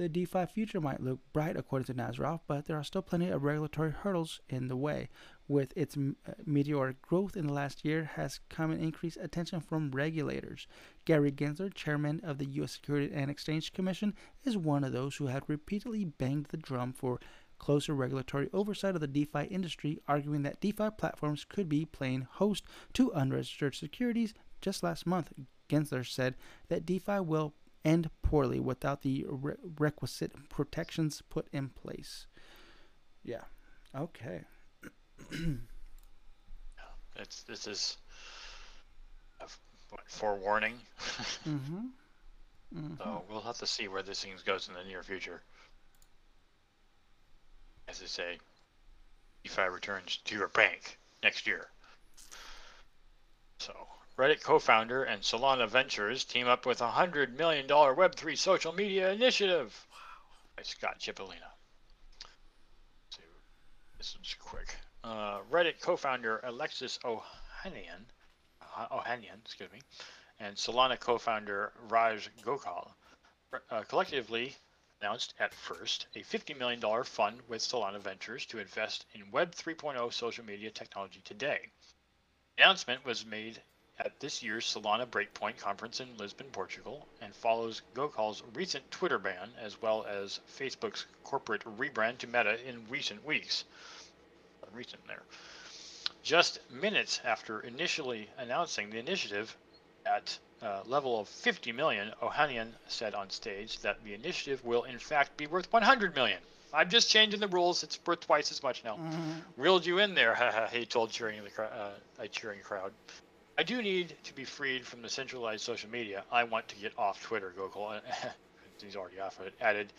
The DeFi future might look bright according to Nazarov, but there are still plenty of regulatory hurdles in the way. With its uh, meteoric growth in the last year has come an increased attention from regulators. Gary Gensler, chairman of the U.S. Security and Exchange Commission, is one of those who had repeatedly banged the drum for closer regulatory oversight of the DeFi industry, arguing that DeFi platforms could be playing host to unregistered securities. Just last month, Gensler said that DeFi will end poorly without the re- requisite protections put in place. Yeah. Okay. It's this is a forewarning. Mm-hmm. mm-hmm. So we'll have to see where this thing goes in the near future. As I say, DeFi returns to your bank next year. So, Reddit co-founder and Solana Ventures team up with a hundred million dollar Web3 social media initiative. By Scott Cipollina. This one's quick. Uh, Reddit co-founder Alexis Ohanian, uh, Ohanian, excuse me, and Solana co-founder Raj Gokal uh, collectively announced at first a $50 million fund with Solana Ventures to invest in Web 3.0 social media technology today. The announcement was made at this year's Solana Breakpoint conference in Lisbon, Portugal, and follows Gokal's recent Twitter ban as well as Facebook's corporate rebrand to Meta in recent weeks. Recent there. Just minutes after initially announcing the initiative at uh, level of 50 million, Ohanian said on stage that the initiative will in fact be worth 100 million. I'm just changing the rules. It's worth twice as much now. Mm-hmm. Reeled you in there, haha, he told cheering the uh, a cheering crowd. I do need to be freed from the centralized social media. I want to get off Twitter, Gokal. He's already off it. Added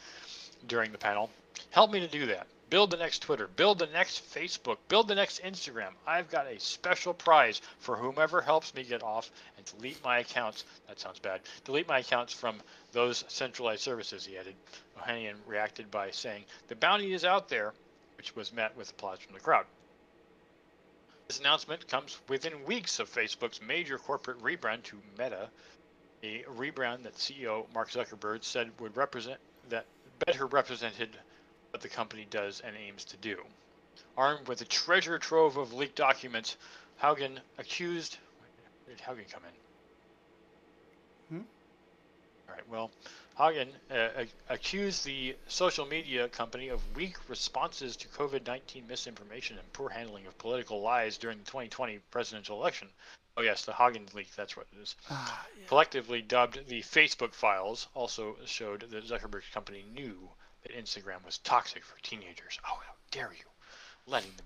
during the panel. Help me to do that. Build the next Twitter. Build the next Facebook. Build the next Instagram. I've got a special prize for whomever helps me get off and delete my accounts. That sounds bad. Delete my accounts from those centralized services, he added. Ohanian reacted by saying, The bounty is out there, which was met with applause from the crowd. This announcement comes within weeks of Facebook's major corporate rebrand to Meta, a rebrand that CEO Mark Zuckerberg said would represent that better represented what the company does and aims to do. Armed with a treasure trove of leaked documents, Haugen accused. Where did Haugen come in? Hmm? All right. Well, Haugen uh, accused the social media company of weak responses to COVID 19 misinformation and poor handling of political lies during the 2020 presidential election. Oh, yes, the Haugen leak, that's what it is. Ah, yeah. Collectively dubbed the Facebook files, also showed that Zuckerberg's company knew that Instagram was toxic for teenagers. Oh, how dare you, letting them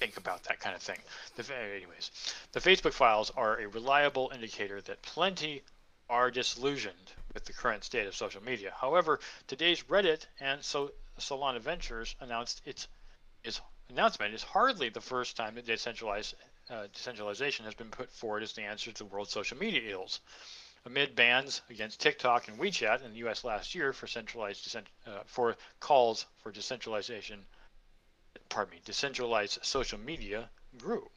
think about that kind of thing. The, anyways, the Facebook files are a reliable indicator that plenty are disillusioned with the current state of social media. However, today's Reddit and so Solana Ventures announced its its announcement is hardly the first time that decentralized uh, decentralization has been put forward as the answer to the world's social media ills. Amid bans against TikTok and WeChat in the U.S. last year for centralized uh, for calls for decentralization, pardon me, decentralized social media grew.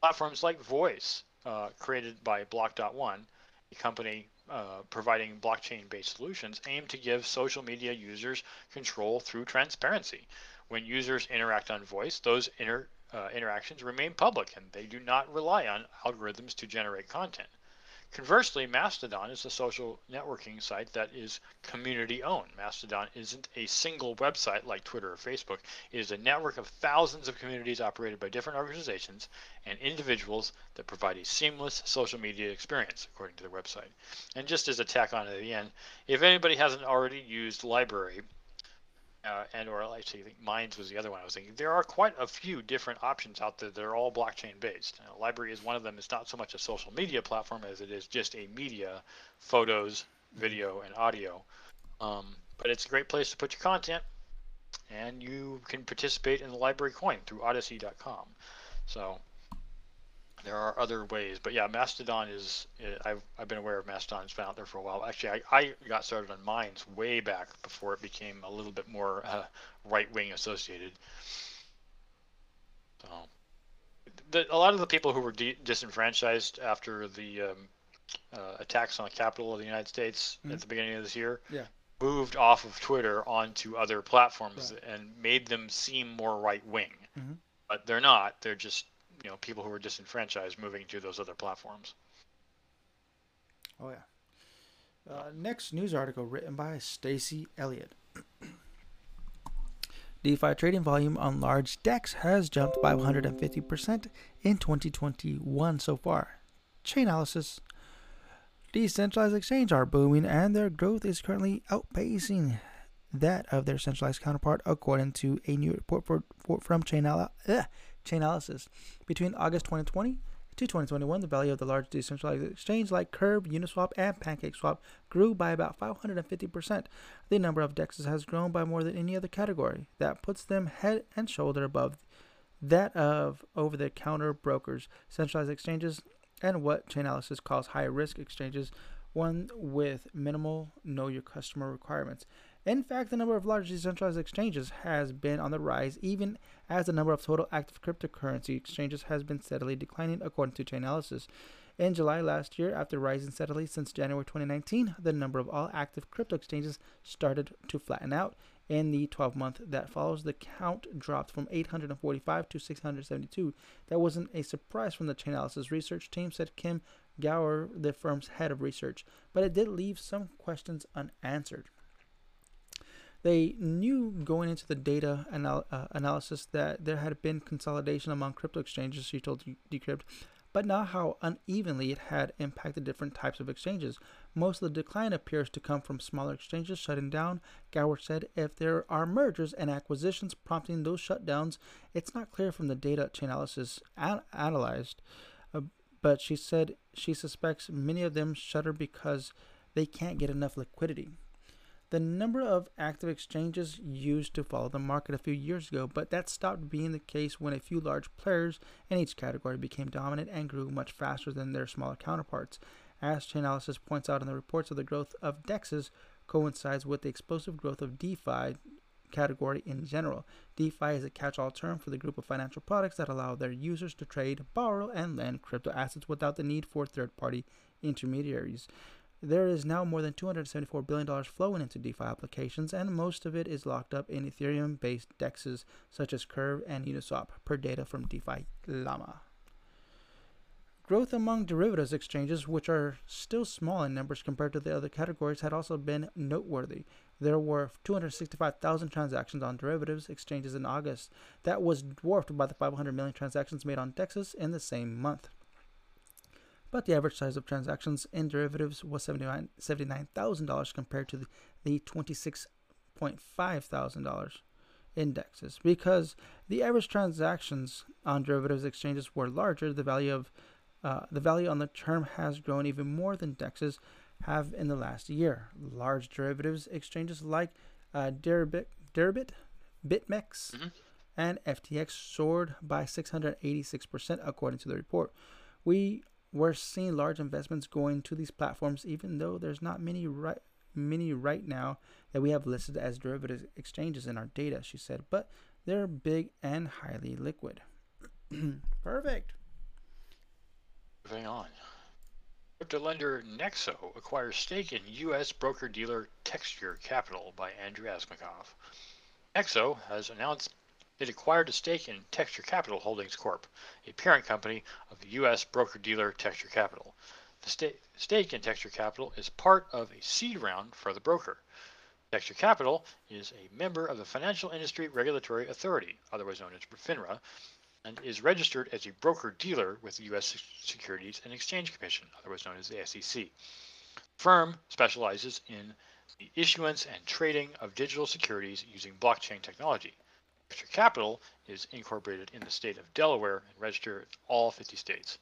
Platforms like Voice, uh, created by Block.one, company uh, providing blockchain-based solutions aim to give social media users control through transparency. When users interact on voice, those inter, uh, interactions remain public and they do not rely on algorithms to generate content. Conversely, Mastodon is a social networking site that is community owned. Mastodon isn't a single website like Twitter or Facebook. It is a network of thousands of communities operated by different organizations and individuals that provide a seamless social media experience, according to the website. And just as a tack on at the end, if anybody hasn't already used LBRY, uh, and or actually I think Minds was the other one I was thinking. There are quite a few different options out there that are all blockchain based. You know, LBRY is one of them. It's not so much a social media platform as it is just a media, photos, video, and audio. Um, but it's a great place to put your content, and you can participate in the library coin through Odysee.com. So there are other ways, but yeah, Mastodon is. Eh, I've I've been aware of Mastodon. It's been out there for a while. Actually, I, I got started on Minds way back before it became a little bit more uh, right wing associated. So, the, a lot of the people who were de- disenfranchised after the um, uh, attacks on the capital of the United States mm-hmm. at the beginning of this year, yeah. moved off of Twitter onto other platforms right. and made them seem more right wing. Mm-hmm. But they're not. They're just you know people who were disenfranchised moving to those other platforms. Oh yeah. Uh, next news article written by Stacy Elliott. DeFi trading volume on large DEX has jumped by 150% in 2021 so far. Chainalysis. Decentralized exchanges are booming and their growth is currently outpacing that of their centralized counterpart, according to a new report for, for, from Chainalysis. Chainalysis. Between August 2020 to 2021, the value of the large decentralized exchange like Curve, Uniswap, and PancakeSwap grew by about 550%. The number of DEXs has grown by more than any other category. That puts them head and shoulder above that of over the counter brokers, centralized exchanges, and what Chainalysis calls high risk exchanges, one with minimal know your customer requirements. In fact, the number of large decentralized exchanges has been on the rise, even as the number of total active cryptocurrency exchanges has been steadily declining, according to Chainalysis. In July last year, after rising steadily since January 2019, the number of all active crypto exchanges started to flatten out. In the 12 month that follows, the count dropped from 845 to 672. That wasn't a surprise from the Chainalysis research team, said Kim Grauer, the firm's head of research, but it did leave some questions unanswered. They knew going into the data anal- uh, analysis that there had been consolidation among crypto exchanges, she told Decrypt, but not how unevenly it had impacted different types of exchanges. Most of the decline appears to come from smaller exchanges shutting down. Grauer said if there are mergers and acquisitions prompting those shutdowns, it's not clear from the data Chainalysis an- analyzed. Uh, but she said she suspects many of them shutter because they can't get enough liquidity. The number of active exchanges used to follow the market a few years ago, but that stopped being the case when a few large players in each category became dominant and grew much faster than their smaller counterparts. As Chainalysis points out in the reports of the growth of DEXs coincides with the explosive growth of DeFi category in general. DeFi is a catch all term for the group of financial products that allow their users to trade, borrow, and lend crypto assets without the need for third party intermediaries. There is now more than $274 billion flowing into DeFi applications, and most of it is locked up in Ethereum based DEXs such as Curve and Uniswap, per data from DeFi Llama. Growth among derivatives exchanges, which are still small in numbers compared to the other categories, had also been noteworthy. There were 265,000 transactions on derivatives exchanges in August. That was dwarfed by the 500 million transactions made on DEXs in the same month. But the average size of transactions in derivatives was $79,000 compared to the, the $26.5 thousand indexes. Because the average transactions on derivatives exchanges were larger, the value of uh, the value on the term has grown even more than DEXs have in the last year. Large derivatives exchanges like uh, Deribit, Deribit BitMEX, mm-hmm. and FTX soared by 686%, according to the report. We were seeing large investments going to these platforms, even though there's not many right many right now that we have listed as derivative exchanges in our data, she said, but they're big and highly liquid. Perfect. Moving on. Crypto lender Nexo acquires stake in U.S. broker dealer Texture Capital by Andrew Asmakov. Nexo has announced it acquired a stake in Texture Capital Holdings Corp., a parent company of the U.S. broker-dealer Texture Capital. The sta- stake in Texture Capital is part of a seed round for the broker. Texture Capital is a member of the Financial Industry Regulatory Authority, otherwise known as FINRA, and is registered as a broker-dealer with the U.S. Securities and Exchange Commission, otherwise known as the SEC. The firm specializes in the issuance and trading of digital securities using blockchain technology. Texture Capital is incorporated in the state of Delaware and registered in all 50 states.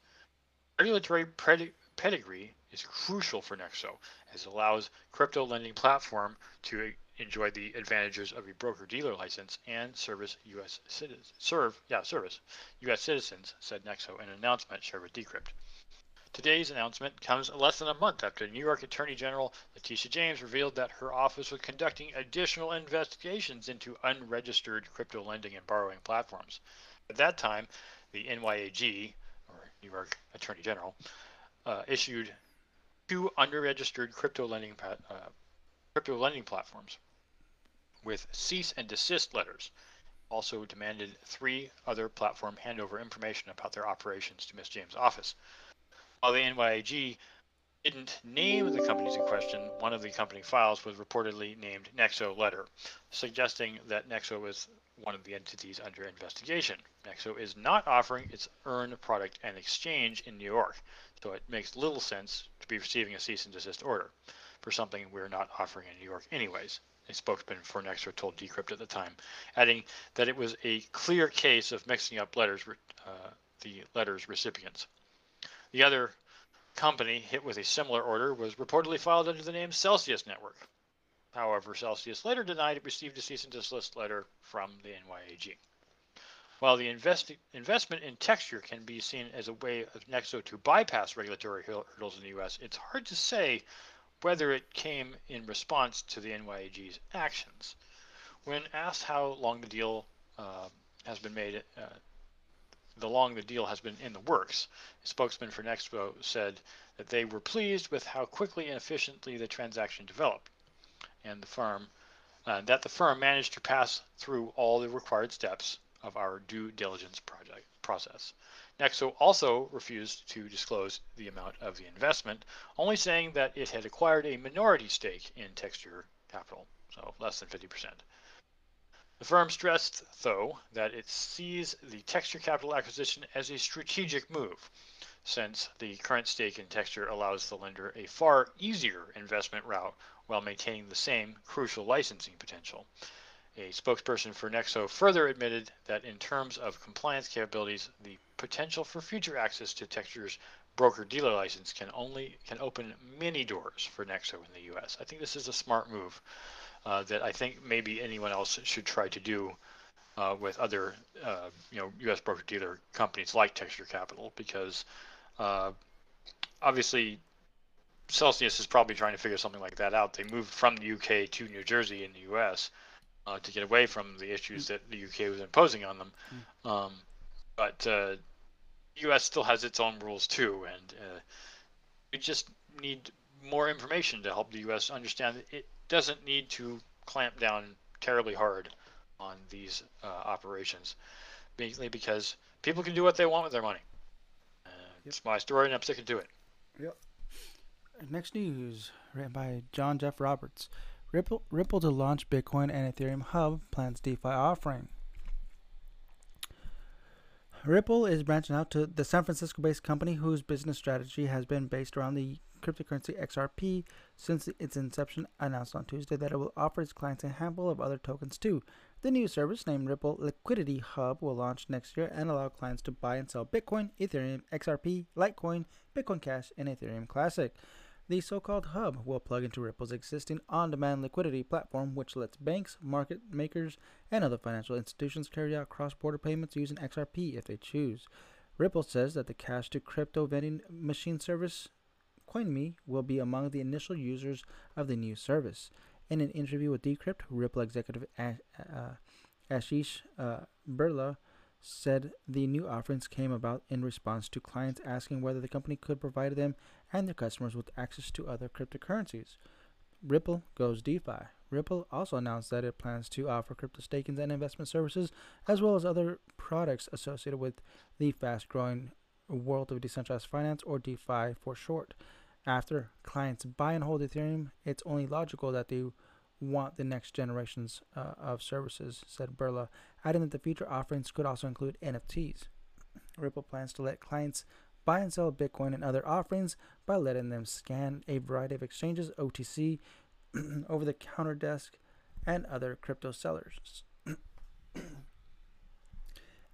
Regulatory pedigree is crucial for Nexo as it allows crypto lending platform to enjoy the advantages of a broker dealer license and service US citizens serve yeah service US citizens said Nexo in an announcement shared with Decrypt. Today's announcement comes less than a month after New York Attorney General Letitia James revealed that her office was conducting additional investigations into unregistered crypto lending and borrowing platforms. At that time, the NYAG, or New York Attorney General, uh, issued two unregistered crypto lending uh, crypto lending platforms with cease and desist letters. Also demanded three other platform handover information about their operations to Ms. James' office. While the NYAG didn't name the companies in question, one of the company files was reportedly named Nexo Letter, suggesting that Nexo was one of the entities under investigation. Nexo is not offering its earn product and exchange in New York, so it makes little sense to be receiving a cease and desist order for something we're not offering in New York anyways. A spokesman for Nexo told Decrypt at the time, adding that it was a clear case of mixing up letters, uh, the letters recipients. The other company hit with a similar order was reportedly filed under the name Celsius Network. However, Celsius later denied it received a cease and desist letter from the NYAG. While the invest- investment in texture can be seen as a way of Nexo to bypass regulatory hurdles in the U.S., it's hard to say whether it came in response to the NYAG's actions. When asked how long the deal uh, has been made, uh, the long the deal has been in the works. A spokesman for Nexo said that they were pleased with how quickly and efficiently the transaction developed, and the firm uh, that the firm managed to pass through all the required steps of our due diligence project process. Nexo also refused to disclose the amount of the investment, only saying that it had acquired a minority stake in Texture Capital, so less than 50%. The firm stressed, though, that it sees the Texture Capital acquisition as a strategic move, since the current stake in Texture allows the lender a far easier investment route while maintaining the same crucial licensing potential. A spokesperson for Nexo further admitted that in terms of compliance capabilities, the potential for future access to Texture's broker dealer license can only can open many doors for Nexo in the U.S. I think this is a smart move uh, that I think maybe anyone else should try to do uh, with other uh, you know U.S. broker dealer companies like Texture Capital because uh, obviously Celsius is probably trying to figure something like that out. They moved from the UK to New Jersey in the U.S. Uh, to get away from the issues that the UK was imposing on them. Mm. Um, but uh, U.S. still has its own rules too, and uh, we just need more information to help the U.S. understand that it doesn't need to clamp down terribly hard on these uh, operations, mainly because people can do what they want with their money. Uh, yep. It's my story, and I'm sticking to it. Yep. Next news, written by John Jeff Roberts. Ripple, Ripple to launch Bitcoin and Ethereum Hub plans DeFi offering. Ripple is branching out to the San Francisco based company whose business strategy has been based around the cryptocurrency XRP since its inception, announced on Tuesday that it will offer its clients a handful of other tokens too. The new service, named Ripple Liquidity Hub, will launch next year and allow clients to buy and sell Bitcoin, Ethereum, XRP, Litecoin, Bitcoin Cash, and Ethereum Classic. The so called hub will plug into Ripple's existing on demand liquidity platform, which lets banks, market makers, and other financial institutions carry out cross border payments using XRP if they choose. Ripple says that the cash to crypto vending machine service, CoinMe, will be among the initial users of the new service. In an interview with Decrypt, Ripple executive uh, Ashish uh, Birla said the new offerings came about in response to clients asking whether the company could provide them and their customers with access to other cryptocurrencies. Ripple goes DeFi. Ripple also announced that it plans to offer crypto staking and investment services, as well as other products associated with the fast growing world of decentralized finance, or DeFi for short. After clients buy and hold Ethereum, it's only logical that they want the next generations uh, of services, said Birla, adding that the future offerings could also include NFTs. Ripple plans to let clients buy and sell Bitcoin and other offerings by letting them scan a variety of exchanges, OTC, over the counter desk, and other crypto sellers.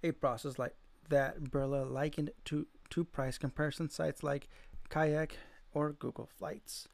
a process like that Birla likened to, to price comparison sites like Kayak or Google Flights.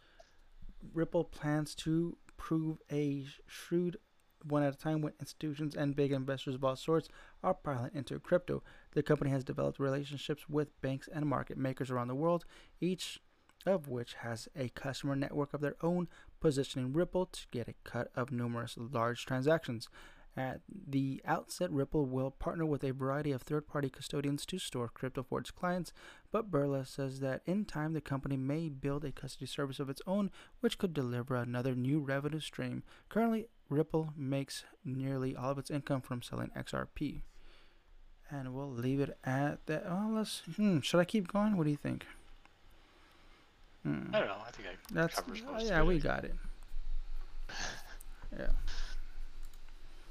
Ripple plans to prove a shrewd one at a time when institutions and big investors of all sorts are piling into crypto. The company has developed relationships with banks and market makers around the world, each of which has a customer network of their own, positioning Ripple to get a cut of numerous large transactions. At the outset, Ripple will partner with a variety of third party custodians to store crypto for its clients, but Birla says that in time the company may build a custody service of its own, which could deliver another new revenue stream. Currently, Ripple makes nearly all of its income from selling XRP. And we'll leave it at that. Oh, let's. Hmm, should I keep going? What do you think? Hmm. I don't know. I think I That's, covers most. yeah, we got it. yeah.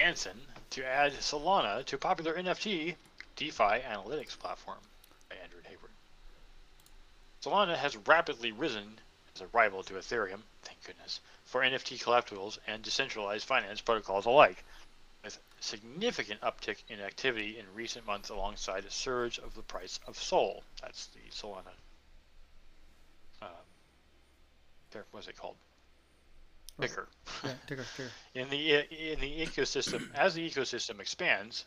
Nansen to add Solana to popular NFT DeFi analytics platform by Andrew Hayward. Solana has rapidly risen as a rival to Ethereum, thank goodness, for NFT collectibles and decentralized finance protocols alike, with significant uptick in activity in recent months alongside a surge of the price of Sol. That's the Solana. Um, what's it called? Ticker. Yeah, ticker, ticker. in the in the ecosystem, as the ecosystem expands,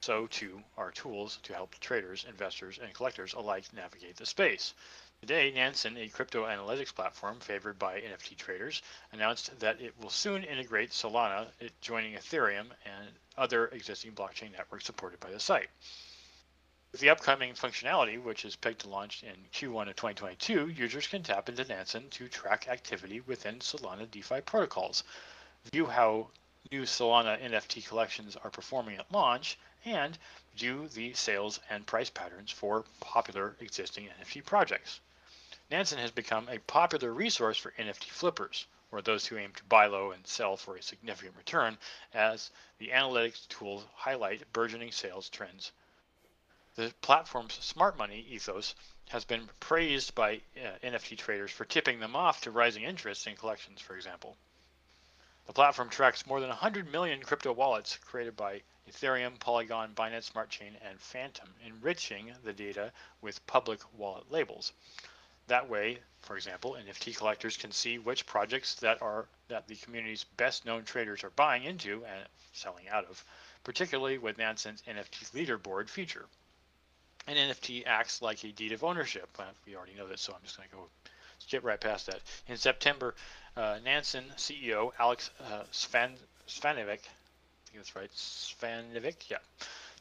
so too are tools to help traders, investors, and collectors alike navigate the space. Today, Nansen, a crypto analytics platform favored by NFT traders, announced that it will soon integrate Solana, joining Ethereum and other existing blockchain networks supported by the site. With the upcoming functionality, which is pegged to launch in Q1 of 2022, users can tap into Nansen to track activity within Solana DeFi protocols, view how new Solana NFT collections are performing at launch, and view the sales and price patterns for popular existing NFT projects. Nansen has become a popular resource for NFT flippers, or those who aim to buy low and sell for a significant return, as the analytics tools highlight burgeoning sales trends the platform's smart money ethos has been praised by uh, NFT traders for tipping them off to rising interest in collections, for example. The platform tracks more than 100 million crypto wallets created by Ethereum, Polygon, Binance Smart Chain, and Fantom, enriching the data with public wallet labels. That way, for example, NFT collectors can see which projects that are that the community's best known traders are buying into and selling out of, particularly with Nansen's NFT leaderboard feature. An NFT acts like a deed of ownership. we already know this, so I'm just going to go skip right past that. In September, uh, Nansen CEO Alex uh, Svan, Svanovic, I think that's right, Svanovic, yeah,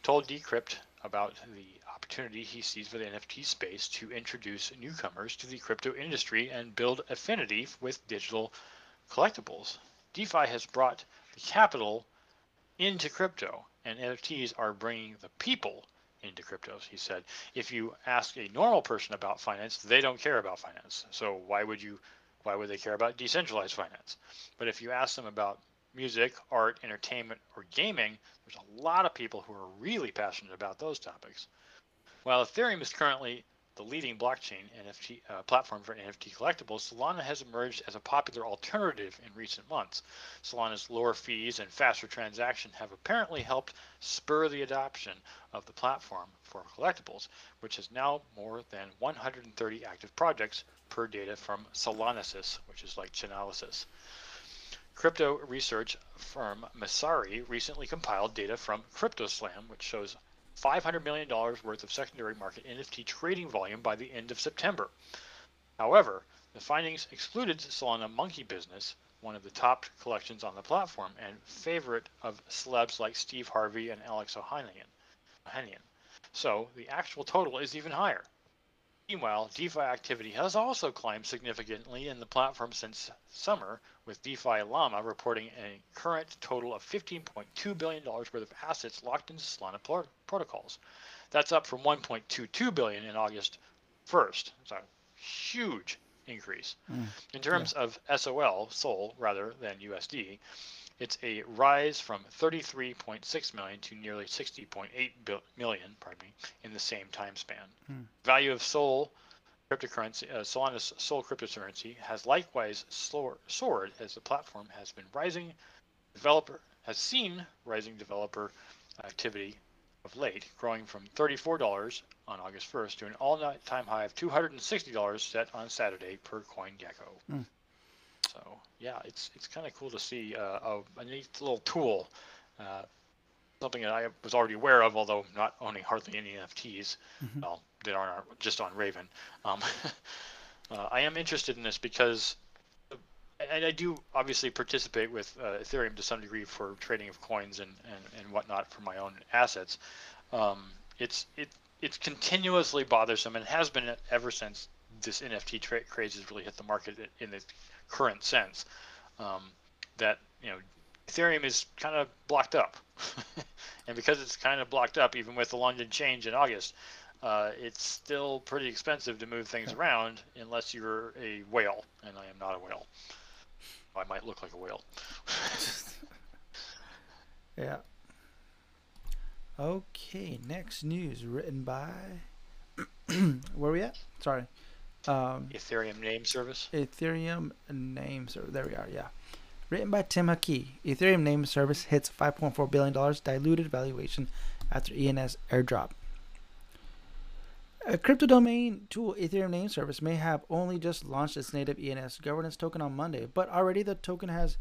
told Decrypt about the opportunity he sees for the NFT space to introduce newcomers to the crypto industry and build affinity with digital collectibles. DeFi has brought the capital into crypto, and NFTs are bringing the people into cryptos. He said, if you ask a normal person about finance, they don't care about finance. So why would you? Why would they care about decentralized finance? But if you ask them about music, art, entertainment, or gaming, there's a lot of people who are really passionate about those topics. While Ethereum is currently the leading blockchain NFT uh, platform for NFT collectibles, Solana has emerged as a popular alternative in recent months. Solana's lower fees and faster transaction have apparently helped spur the adoption of the platform for collectibles, which has now more than 130 active projects per data from Solanisys, which is like Chainalysis. Crypto research firm Messari recently compiled data from CryptoSlam, which shows $500 million worth of secondary market NFT trading volume by the end of September. However, the findings excluded Solana Monkey Business, one of the top collections on the platform and favorite of celebs like Steve Harvey and Alex Ohanian. So the actual total is even higher. Meanwhile, DeFi activity has also climbed significantly in the platform since summer, with DeFi Llama reporting a current total of $15.2 billion worth of assets locked into Solana protocols. That's up from 1.22 billion in August 1st. It's a huge increase. Mm, in terms yeah. of SOL, SOL rather than USD, it's a rise from 33.6 million to nearly 60.8 million, pardon me, in the same time span. Hmm. Value of Sol cryptocurrency, uh, Solana's Sol cryptocurrency has likewise soared as the platform has been rising. Developer has seen rising developer activity of late, growing from $34 on August 1st to an all-time high of $260 set on Saturday per CoinGecko. Hmm. So yeah, it's it's kind of cool to see uh, a, a, neat little tool, uh, something that I was already aware of, although not owning hardly any NFTs. Mm-hmm. Well, that aren't just on Raven. Um, uh, I am interested in this because, and I do obviously participate with uh, Ethereum to some degree for trading of coins and, and, and whatnot for my own assets. Um, it's it it's continuously bothersome and has been ever since this NFT tra- craze has really hit the market in the current sense. Um, that you know, Ethereum is kind of blocked up, and because it's kind of blocked up, even with the London change in August, uh, it's still pretty expensive to move things around unless you're a whale, and I am not a whale. I might look like a whale. yeah. Okay, next news written by. Where are we at? Sorry. Um, Ethereum name service. Ethereum name service. There we are. Yeah. Written by Tim Hakki. Ethereum name service hits 5.4 billion dollars diluted valuation after ENS airdrop. A crypto domain tool Ethereum name service may have only just launched its native ENS governance token on Monday, but already the token has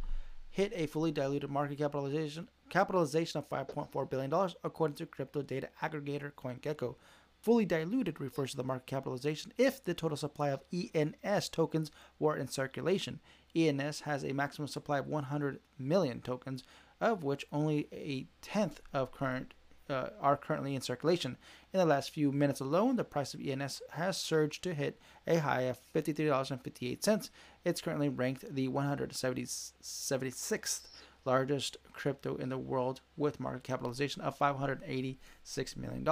hit a fully diluted market capitalization capitalization of 5.4 billion dollars according to crypto data aggregator CoinGecko, Fully diluted refers to the market capitalization if the total supply of ENS tokens were in circulation. ENS has a maximum supply of 100 million tokens, of which only a tenth of current uh, are currently in circulation. In the last few minutes alone, the price of ENS has surged to hit a high of $53.58. It's currently ranked the 176th largest crypto in the world with market capitalization of $586 million.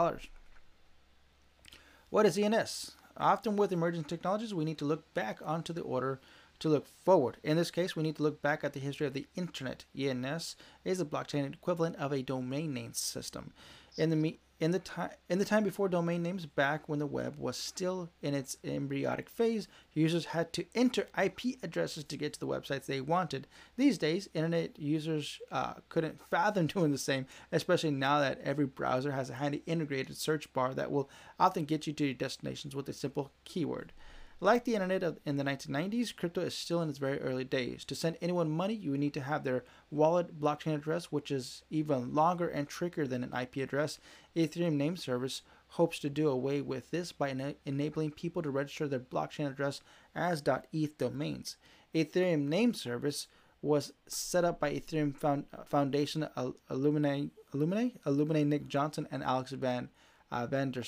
What is ENS? Often with emerging technologies, we need to look back onto the order to look forward. In this case, we need to look back at the history of the internet. ENS is the blockchain equivalent of a domain name system. In the In the time in the time before domain names, back when the web was still in its embryonic phase, users had to enter IP addresses to get to the websites they wanted. These days, internet users uh, couldn't fathom doing the same, especially now that every browser has a handy integrated search bar that will often get you to your destinations with a simple keyword. Like the internet in the 1990s, crypto is still in its very early days. To send anyone money, you would need to have their wallet blockchain address, which is even longer and trickier than an IP address. Ethereum name service hopes to do away with this by ena- enabling people to register their blockchain address as .eth domains. Ethereum name service was set up by Ethereum Found- Foundation alumni, alumni, alumni Nick Johnson and Alex Van uh, Van der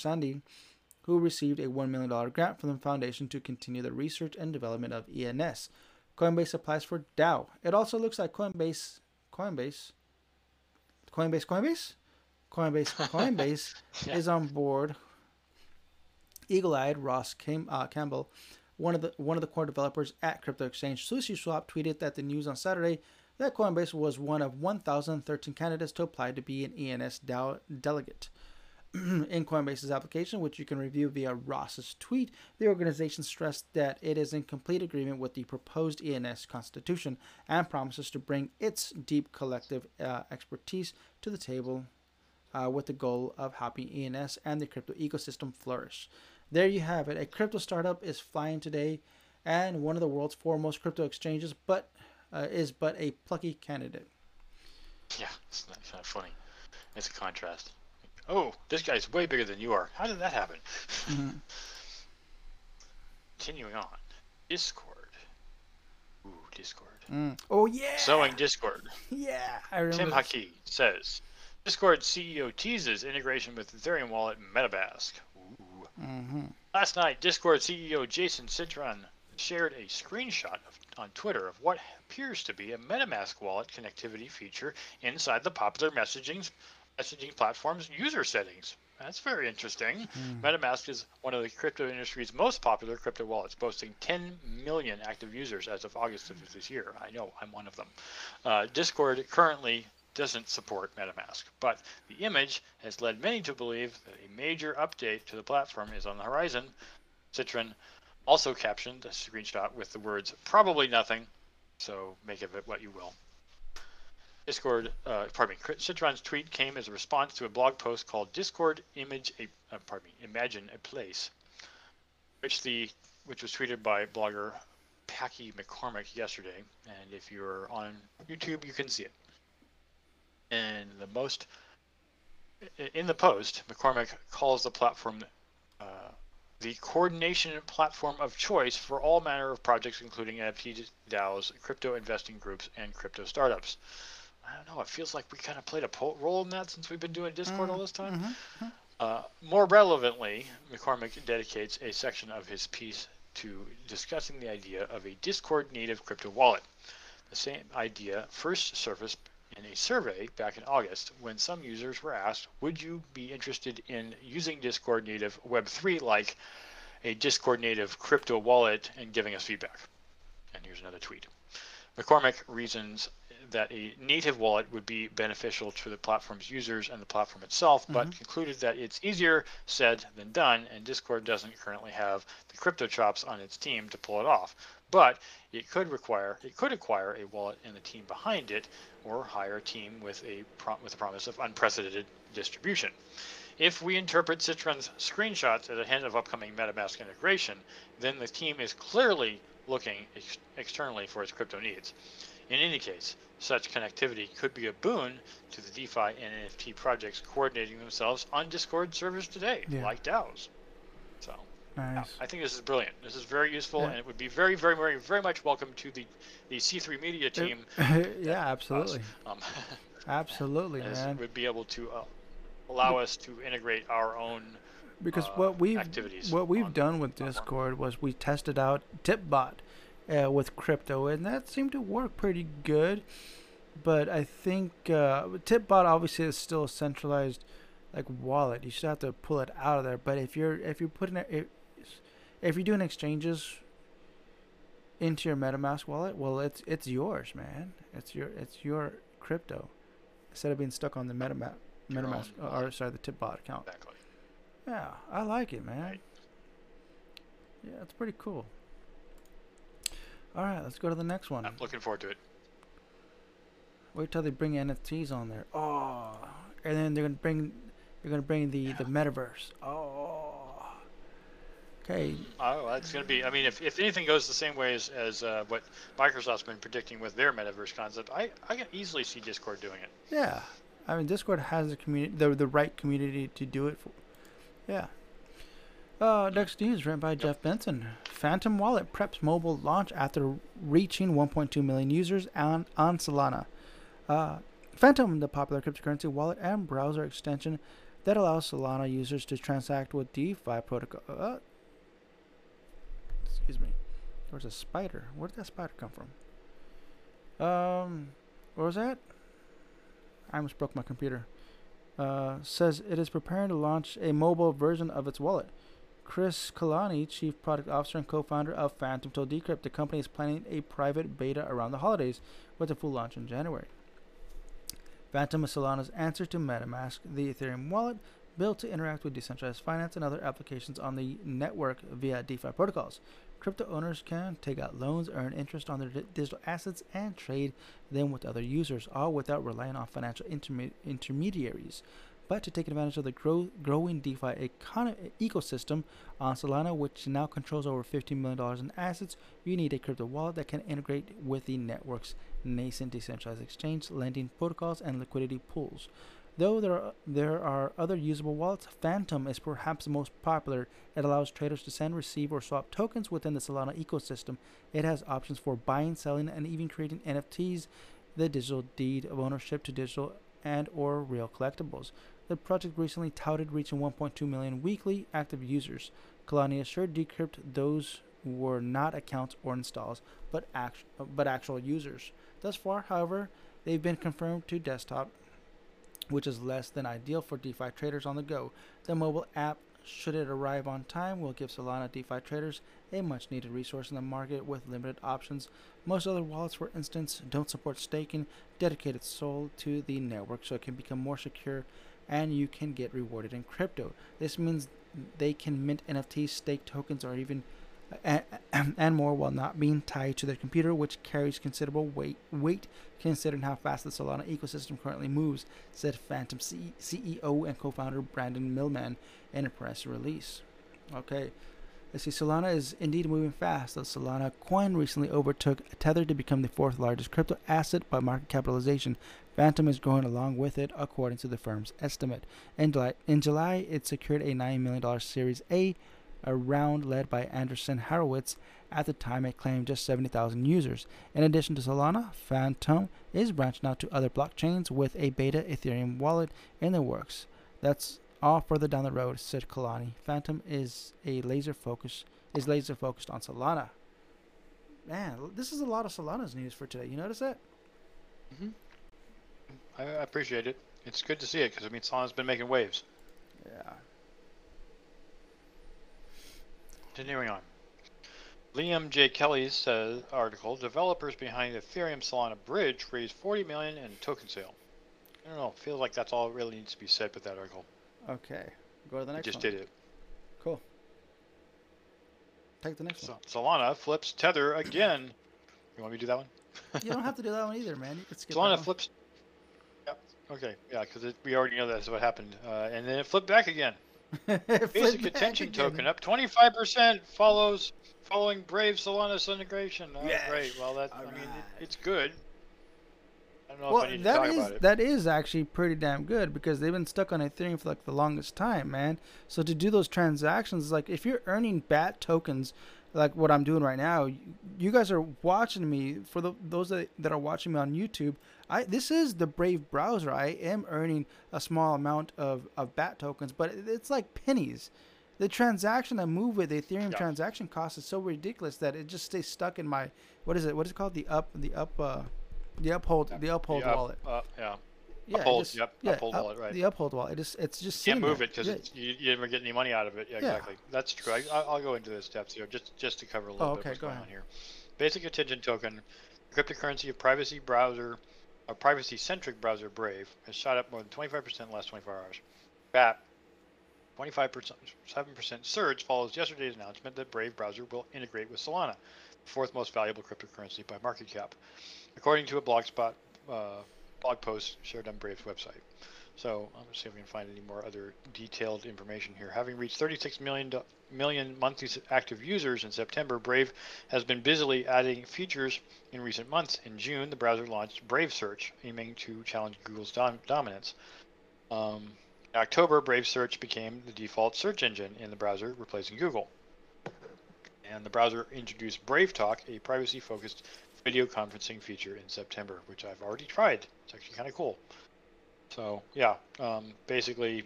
who received a $1 million grant from the foundation to continue the research and development of ENS. Coinbase applies for DAO. It also looks like Coinbase, Coinbase, Coinbase, Coinbase, Coinbase, Coinbase yeah. is on board. Eagle-eyed Ross Cam- uh, Campbell, one of the one of the core developers at crypto exchange SushiSwap, tweeted that the news on Saturday that Coinbase was one of 1,013 candidates to apply to be an ENS DAO delegate. in Coinbase's application, which you can review via Ross's tweet, the organization stressed that it is in complete agreement with the proposed ENS constitution and promises to bring its deep collective uh, expertise to the table uh, with the goal of helping ENS and the crypto ecosystem flourish. There you have it. A crypto startup is flying today, and one of the world's foremost crypto exchanges, but uh, is but a plucky candidate. Yeah, it's not, it's funny. It's a contrast oh, this guy's way bigger than you are. How did that happen? Mm-hmm. Continuing on, Discord. Ooh, Discord. Mm. Oh yeah. Sowing Discord. Yeah, I remember. Tim Hakki says, Discord CEO teases integration with Ethereum wallet MetaMask. Ooh. Mm-hmm. Last night, Discord CEO Jason Citron shared a screenshot of, on Twitter of what appears to be a MetaMask wallet connectivity feature inside the popular messaging messaging platforms user settings. That's very interesting. Mm. MetaMask is one of the crypto industry's most popular crypto wallets, boasting 10 million active users as of August of this year. I know I'm one of them. Uh, Discord currently doesn't support MetaMask, but the image has led many to believe that a major update to the platform is on the horizon. Citron also captioned a screenshot with the words "probably nothing," so make of it what you will. Discord, uh, pardon me, Citron's tweet came as a response to a blog post called "Discord Image a, uh, pardon me, Imagine a Place," which the which was tweeted by blogger Packy McCormick yesterday. And if you're on YouTube, you can see it. And the most in the post, McCormick calls the platform uh, the coordination platform of choice for all manner of projects, including NFT DAOs, crypto investing groups, and crypto startups. I don't know. It feels like we kind of played a role in that since we've been doing Discord all this time. Mm-hmm. Uh, more relevantly, McCormick dedicates a section of his piece to discussing the idea of a Discord native crypto wallet. The same idea first surfaced in a survey back in August when some users were asked, Would you be interested in using Discord native Web3 like a Discord native crypto wallet and giving us feedback? And here's another tweet. McCormick reasons that a native wallet would be beneficial to the platform's users and the platform itself, but mm-hmm. concluded that it's easier said than done, and Discord doesn't currently have the crypto chops on its team to pull it off. But it could require it could acquire a wallet and the team behind it, or hire a team with a with a promise of unprecedented distribution. If we interpret Citron's screenshots as a hint of upcoming MetaMask integration, then the team is clearly looking ex- externally for its crypto needs. In any case, such connectivity could be a boon to the DeFi and NFT projects coordinating themselves on Discord servers today, yeah. like DAOs. So, nice. yeah, I think this is brilliant. This is very useful, yeah. and it would be very, very, very, very much welcome to the, the C3 Media team. yeah, absolutely. Um, absolutely, man. Would be able to uh, allow us to integrate our own because uh, what we've what we've done with Discord was we tested out Tipbot uh, with crypto, and that seemed to work pretty good. But I think uh, Tipbot obviously is still a centralized like wallet. You still have to pull it out of there. But if you're if you're putting it if, if you're doing exchanges into your MetaMask wallet, well, it's it's yours, man. It's your it's your crypto instead of being stuck on the MetaMask MetaMask, or sorry, the Tipbot account. Exactly. Yeah, I like it, man. Right. Yeah, it's pretty cool. All right, let's go to the next one. I'm looking forward to it. Wait till they bring NFTs on there. Oh, and then they're gonna bring, they're gonna bring the Yeah. the metaverse. Oh. Okay. Oh, that's going to be. I mean, if, if anything goes the same way as, as uh, what Microsoft's been predicting with their metaverse concept, I, I can easily see Discord doing it. Yeah, I mean Discord has the community, the the right community to do it for. Yeah. Uh, next news written by Jeff Benson. Phantom Wallet preps mobile launch after reaching 1.2 million users on on Solana. Uh, Phantom, the popular cryptocurrency wallet and browser extension that allows Solana users to transact with DeFi protocol. Uh, excuse me. There's a spider. Where did that spider come from? Um, what was that? I almost broke my computer. Uh, says it is preparing to launch a mobile version of its wallet. Chris Kalani, chief product officer and co-founder of Phantom, told Decrypt the company is planning a private beta around the holidays, with a full launch in January. Phantom is Solana's answer to MetaMask, the Ethereum wallet built to interact with decentralized finance and other applications on the network via DeFi protocols. Crypto owners can take out loans, earn interest on their di- digital assets, and trade them with other users, all without relying on financial interme- intermediaries. But to take advantage of the grow- growing DeFi econo- ecosystem on Solana, which now controls over $15 million in assets, you need a crypto wallet that can integrate with the network's nascent decentralized exchange, lending protocols, and liquidity pools. Though there are, there are other usable wallets, Phantom is perhaps the most popular. It allows traders to send, receive, or swap tokens within the Solana ecosystem. It has options for buying, selling, and even creating NFTs, the digital deed of ownership to digital and or real collectibles. The project recently touted reaching 1.2 million weekly active users. Kalani assured Decrypt those were not accounts or installs, but, act- but actual users. Thus far, however, they've been confirmed to desktop which is less than ideal for DeFi traders on the go. The mobile app, should it arrive on time, will give Solana DeFi traders a much needed resource in the market with limited options. Most other wallets, for instance, don't support staking, dedicated solely to the network, so it can become more secure and you can get rewarded in crypto. This means they can mint NFTs, stake tokens, or even and, and more while not being tied to their computer, which carries considerable weight, weight considering how fast the Solana ecosystem currently moves, said Phantom C- CEO and co-founder Brandon Millman in a press release. Okay, let's see. Solana is indeed moving fast. The Solana coin recently overtook Tether to become the fourth largest crypto asset by market capitalization. Phantom is growing along with it, according to the firm's estimate. In July, in July it secured a $9 million Series A a round led by Andreessen Horowitz. At the time, it claimed just 70,000 users. In addition to Solana, Phantom is branching out to other blockchains with a beta Ethereum wallet in the works. That's all further down the road, said Kalani. Phantom is a laser focus is laser focused on Solana. Man, this is a lot of Solana's news for today. You notice that? Mm-hmm. I, I appreciate it. It's good to see it because I mean Solana's been making waves. Yeah. Continuing on. Liam J. Kelly's uh, article: Developers behind Ethereum Solana Bridge raised 40 million in token sale. I don't know. Feels like that's all that really needs to be said with that article. Okay. Go to the I next just one. did it. Cool. Take the next So, one. Solana flips Tether again. You want me to do that one? You don't have to do that one either, man. You can skip that Solana one. flips. Okay. Yeah, because we already know that's what happened, uh, and then it flipped back again. Basic attention again. token up 25% follows following Brave Solana's integration. Oh, Yes. great. Well, that I mean, it, it's good. I don't know Well, if I need to that talk is that is actually pretty damn good because they've been stuck on Ethereum for like the longest time, man. So to do those transactions, like if you're earning BAT tokens, like what I'm doing right now, you, guys are watching me. For the, those that, that are watching me on YouTube, I this is the Brave browser. I am earning a small amount of, of BAT tokens, but it's like pennies. The transaction I move with the Ethereum Yeah. transaction cost is so ridiculous that it just stays stuck in my what is it? What is it called? The up the up uh the uphold the uphold The up- wallet. uh, yeah. Yeah, Uphold, just- yep, yeah, Uphold up- wallet, right. The uphold wallet. It just it's just Can't move there. it because Yeah. you, you never get any money out of it. Yeah, Yeah. exactly. That's true. I, I'll I'll go into the steps here just just to cover a little Oh, bit what's go going ahead. on here. Basic attention token, cryptocurrency of privacy browser a privacy-centric browser, Brave, has shot up more than 25% in the last 24 hours. BAT 25% 7% surge follows yesterday's announcement that Brave browser will integrate with Solana, the fourth most valuable cryptocurrency by market cap, according to a blogspot uh, blog post shared on Brave's website. So to see if we can find any more other detailed information here. Having reached 36 million million monthly active users in September, Brave has been busily adding features in recent months. In June, the browser launched Brave Search, aiming to challenge Google's dom- dominance. Um, in October, Brave Search became the default search engine in the browser, replacing Google. And the browser introduced Brave Talk, a privacy focused video conferencing feature in September, which I've already tried. It's actually kind of cool. So, yeah, um, basically,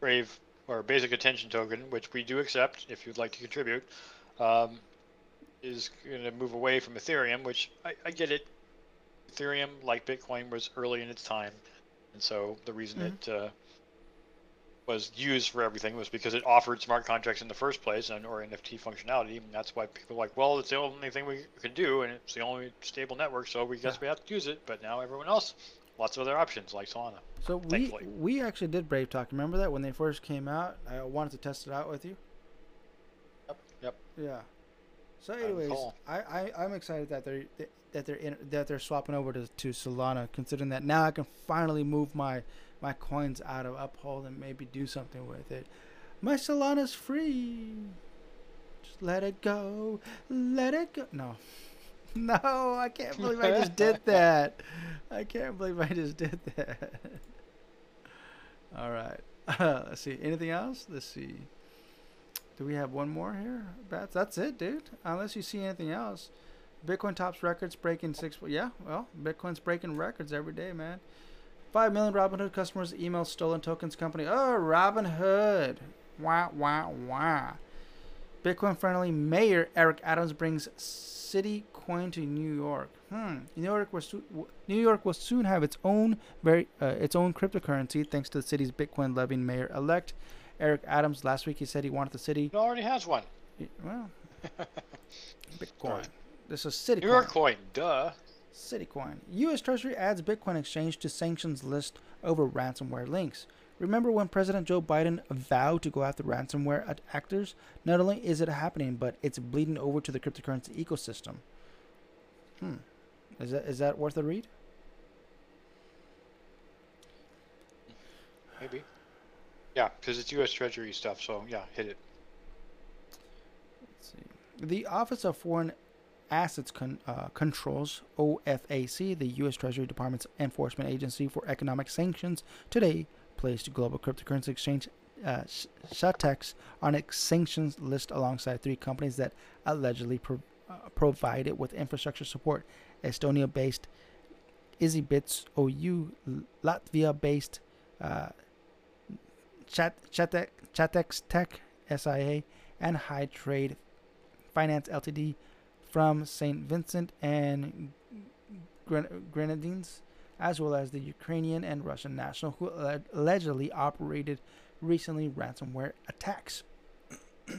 Brave or basic attention token, which we do accept if you'd like to contribute, um, is going to move away from Ethereum, which I, I, get it. Ethereum, like Bitcoin, was early in its time. And so the reason mm-hmm. it uh, was used for everything was because it offered smart contracts in the first place and or NFT functionality. And that's why people are like, well, it's the only thing we can do, and it's the only stable network, so we guess yeah. we have to use it. But now everyone else, lots of other options like Solana. So we we actually did Brave Talk. Remember that when they first came out? I wanted to test it out with you. Yep. Yep. Yeah. So, anyways, I, I I'm excited that they're that they're in, that they're swapping over to, to Solana, considering that now I can finally move my my coins out of Uphold and maybe do something with it. My Solana's free. Just let it go. Let it go. No. No, I can't believe I just did that. I can't believe I just did that. All right. Uh, let's see. Anything else? Let's see. Do we have one more here? That's that's it, dude. Unless you see anything else. Bitcoin tops records breaking six. Yeah, well, Bitcoin's breaking records every day, man. 5 million Robinhood customers email stolen tokens company. Oh, Robinhood. Wah, wah, wah. Bitcoin friendly mayor Eric Adams brings CityCoin to New York. Hmm. New York was New York will soon have its own very uh, its own cryptocurrency thanks to the city's Bitcoin loving mayor elect Eric Adams. Last week he said he wanted the city. It already has one. Well, Bitcoin. This is Citi. New York coin. Duh. CityCoin. U.S. Treasury adds Bitcoin exchange to sanctions list over ransomware links. Remember when President Joe Biden vowed to go after ransomware actors? Not only is it happening, but it's bleeding over to the cryptocurrency ecosystem. Hmm. Is that is that worth a read? Maybe. Yeah, because it's U.S. Treasury stuff. So yeah, hit it. Let's see. The Office of Foreign Assets Con- uh, Controls, OFAC, the U.S. Treasury Department's enforcement agency for economic sanctions, today placed global cryptocurrency exchange uh, Chatex on its sanctions list alongside three companies that allegedly pro- uh, provided with infrastructure support. Estonia-based EasyBits OU, Latvia-based uh, Chat- Chatex Tech SIA, and High Trade Finance Ltd from St. Vincent and Grenadines, as well as the Ukrainian and Russian national who allegedly operated recently ransomware attacks.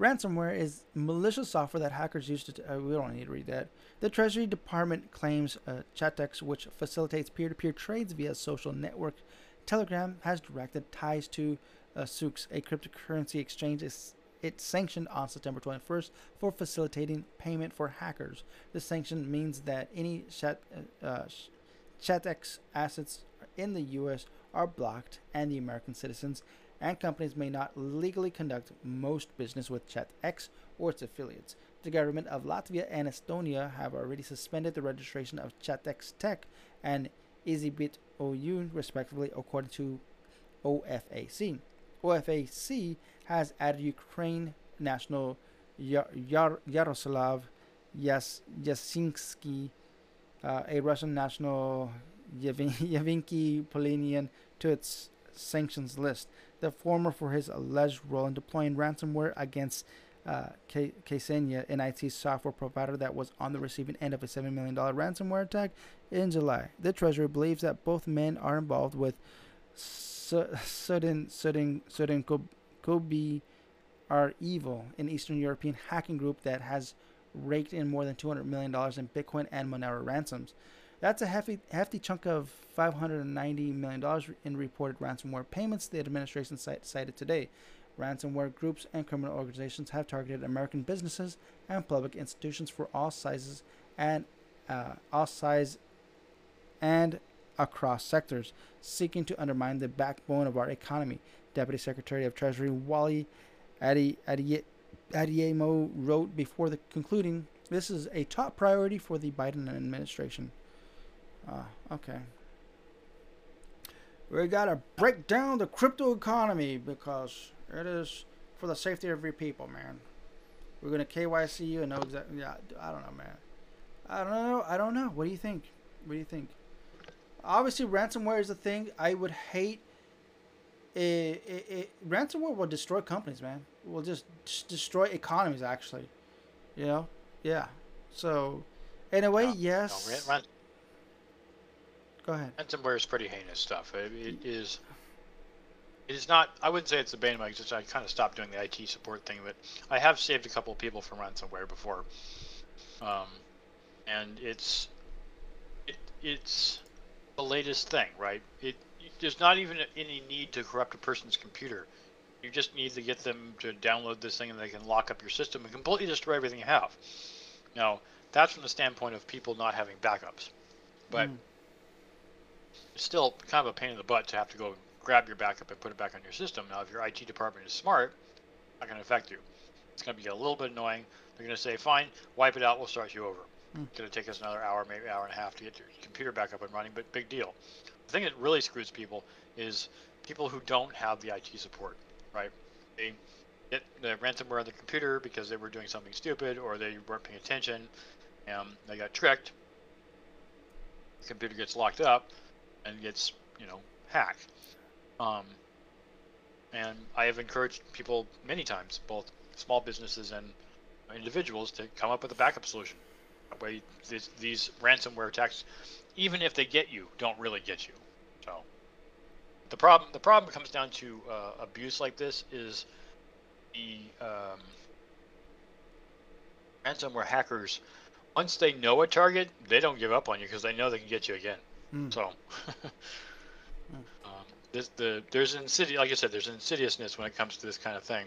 ransomware is malicious software that hackers use to. Uh, we don't need to read that. The Treasury Department claims uh, which facilitates peer to peer trades via social network Telegram, has directed ties to uh, a cryptocurrency exchange is it sanctioned on September 21st for facilitating payment for hackers. This sanction means that any chat, uh, uh Chatex assets in the U.S. are blocked, and the American citizens and companies may not legally conduct most business with Chatex or its affiliates. The government of Latvia and Estonia have already suspended the registration of Chatex Tech and EasyBit OU, respectively, according to OFAC. OFAC has added Ukraine national Yaroslav Yas- Yasinski, uh, a Russian national Yavinky Polinian, to its sanctions list. The former for his alleged role in deploying ransomware against uh, Kaseya, an IT software provider that was on the receiving end of a $7 million ransomware attack in July. The Treasury believes that both men are involved with sudden, sudden, sudden Kobe are evil, an Eastern European hacking group that has raked in more than $200 million in Bitcoin and Monero ransoms. That's a hefty, hefty chunk of $590 million in reported ransomware payments, the administration cited today. Ransomware groups and criminal organizations have targeted American businesses and public institutions for all sizes and uh, all size and across sectors, seeking to undermine the backbone of our economy. Deputy Secretary of Treasury Wally Adeyemo wrote before the concluding, "This is a top priority for the Biden administration." Uh, okay. We gotta break down the crypto economy because it is for the safety of your people, man. We're gonna KYC you and know exactly. Yeah, I don't know, man. I don't know. I don't know. What do you think? What do you think? Obviously, ransomware is a thing. I would hate. It, it, it ransomware will destroy companies, man. Will just, just destroy economies, actually. You know? Yeah. So, in a way, no, yes. No, ran- Go ahead. Ransomware is pretty heinous stuff. it, it is it is not. I wouldn't say it's a bane of my existence. I kind of stopped doing the IT support thing, but I have saved a couple of people from ransomware before. Um, and it's it, it's the latest thing, right? It there's not even any need to corrupt a person's computer. You just need to get them to download this thing, and they can lock up your system and completely destroy everything you have. Now, that's from the standpoint of people not having backups, but mm. it's still kind of a pain in the butt to have to go grab your backup and put it back on your system. Now, if your IT department is smart, not going to affect you. It's going to be a little bit annoying. They're going to say, fine, wipe it out, we'll start you over. Mm. It's going to take us another hour, maybe an hour and a half to get your computer back up and running, but big deal. The thing that really screws people is people who don't have the IT support, right? They get the ransomware on the computer because they were doing something stupid or they weren't paying attention and they got tricked. The computer gets locked up and gets, you know, hacked. Um, and I have encouraged people many times, both small businesses and individuals, to come up with a backup solution. Way, these, these ransomware attacks, even if they get you, don't really get you. So the problem the problem comes down to uh, abuse like this is the um, ransomware hackers. Once they know a target, they don't give up on you because they know they can get you again. Mm. So. this, the there's an insidious, like I said, there's insidiousness when it comes to this kind of thing,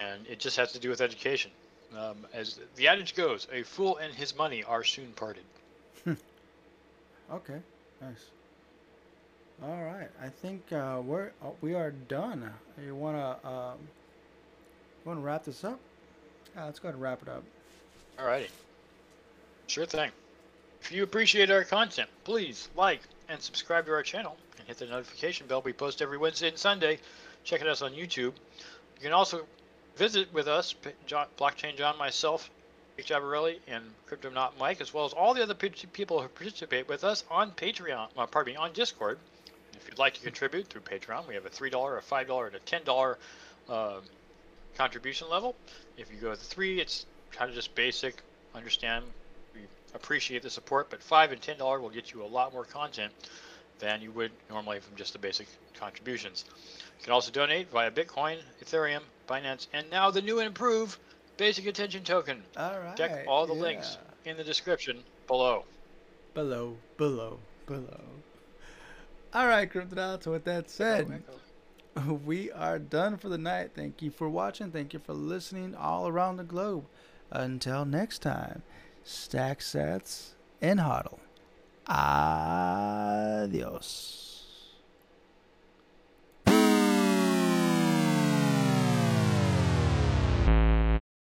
and it just has to do with education. Um, as the adage goes, a fool and his money are soon parted. okay, nice. All right, I think uh, we're uh, we are done. You wanna you wanna wrap this up? Uh, let's go ahead and wrap it up. All righty. Sure thing. If you appreciate our content, please like and subscribe to our channel and hit the notification bell. We post every Wednesday and Sunday. Check us on YouTube. You can also visit with us, John, Blockchain John, myself, Jake Jabarelli, and Cryptonaut Mike, as well as all the other people who participate with us on Patreon, uh, pardon me, on Discord. If you'd like to contribute through Patreon, we have a $3, a $5, and a $10 uh, contribution level. If you go to three, it's kind of just basic, understand, we appreciate the support, but 5 and $10 will get you a lot more content than you would normally from just the basic contributions. You can also donate via Bitcoin, Ethereum, Binance, and now the new and improved Basic Attention Token. All right. Check all the yeah. links in the description below. Below, below, below. All right, Cryptonauts, with that said, we are done for the night. Thank you for watching. Thank you for listening all around the globe. Until next time, stack sats and hodl. Adiós.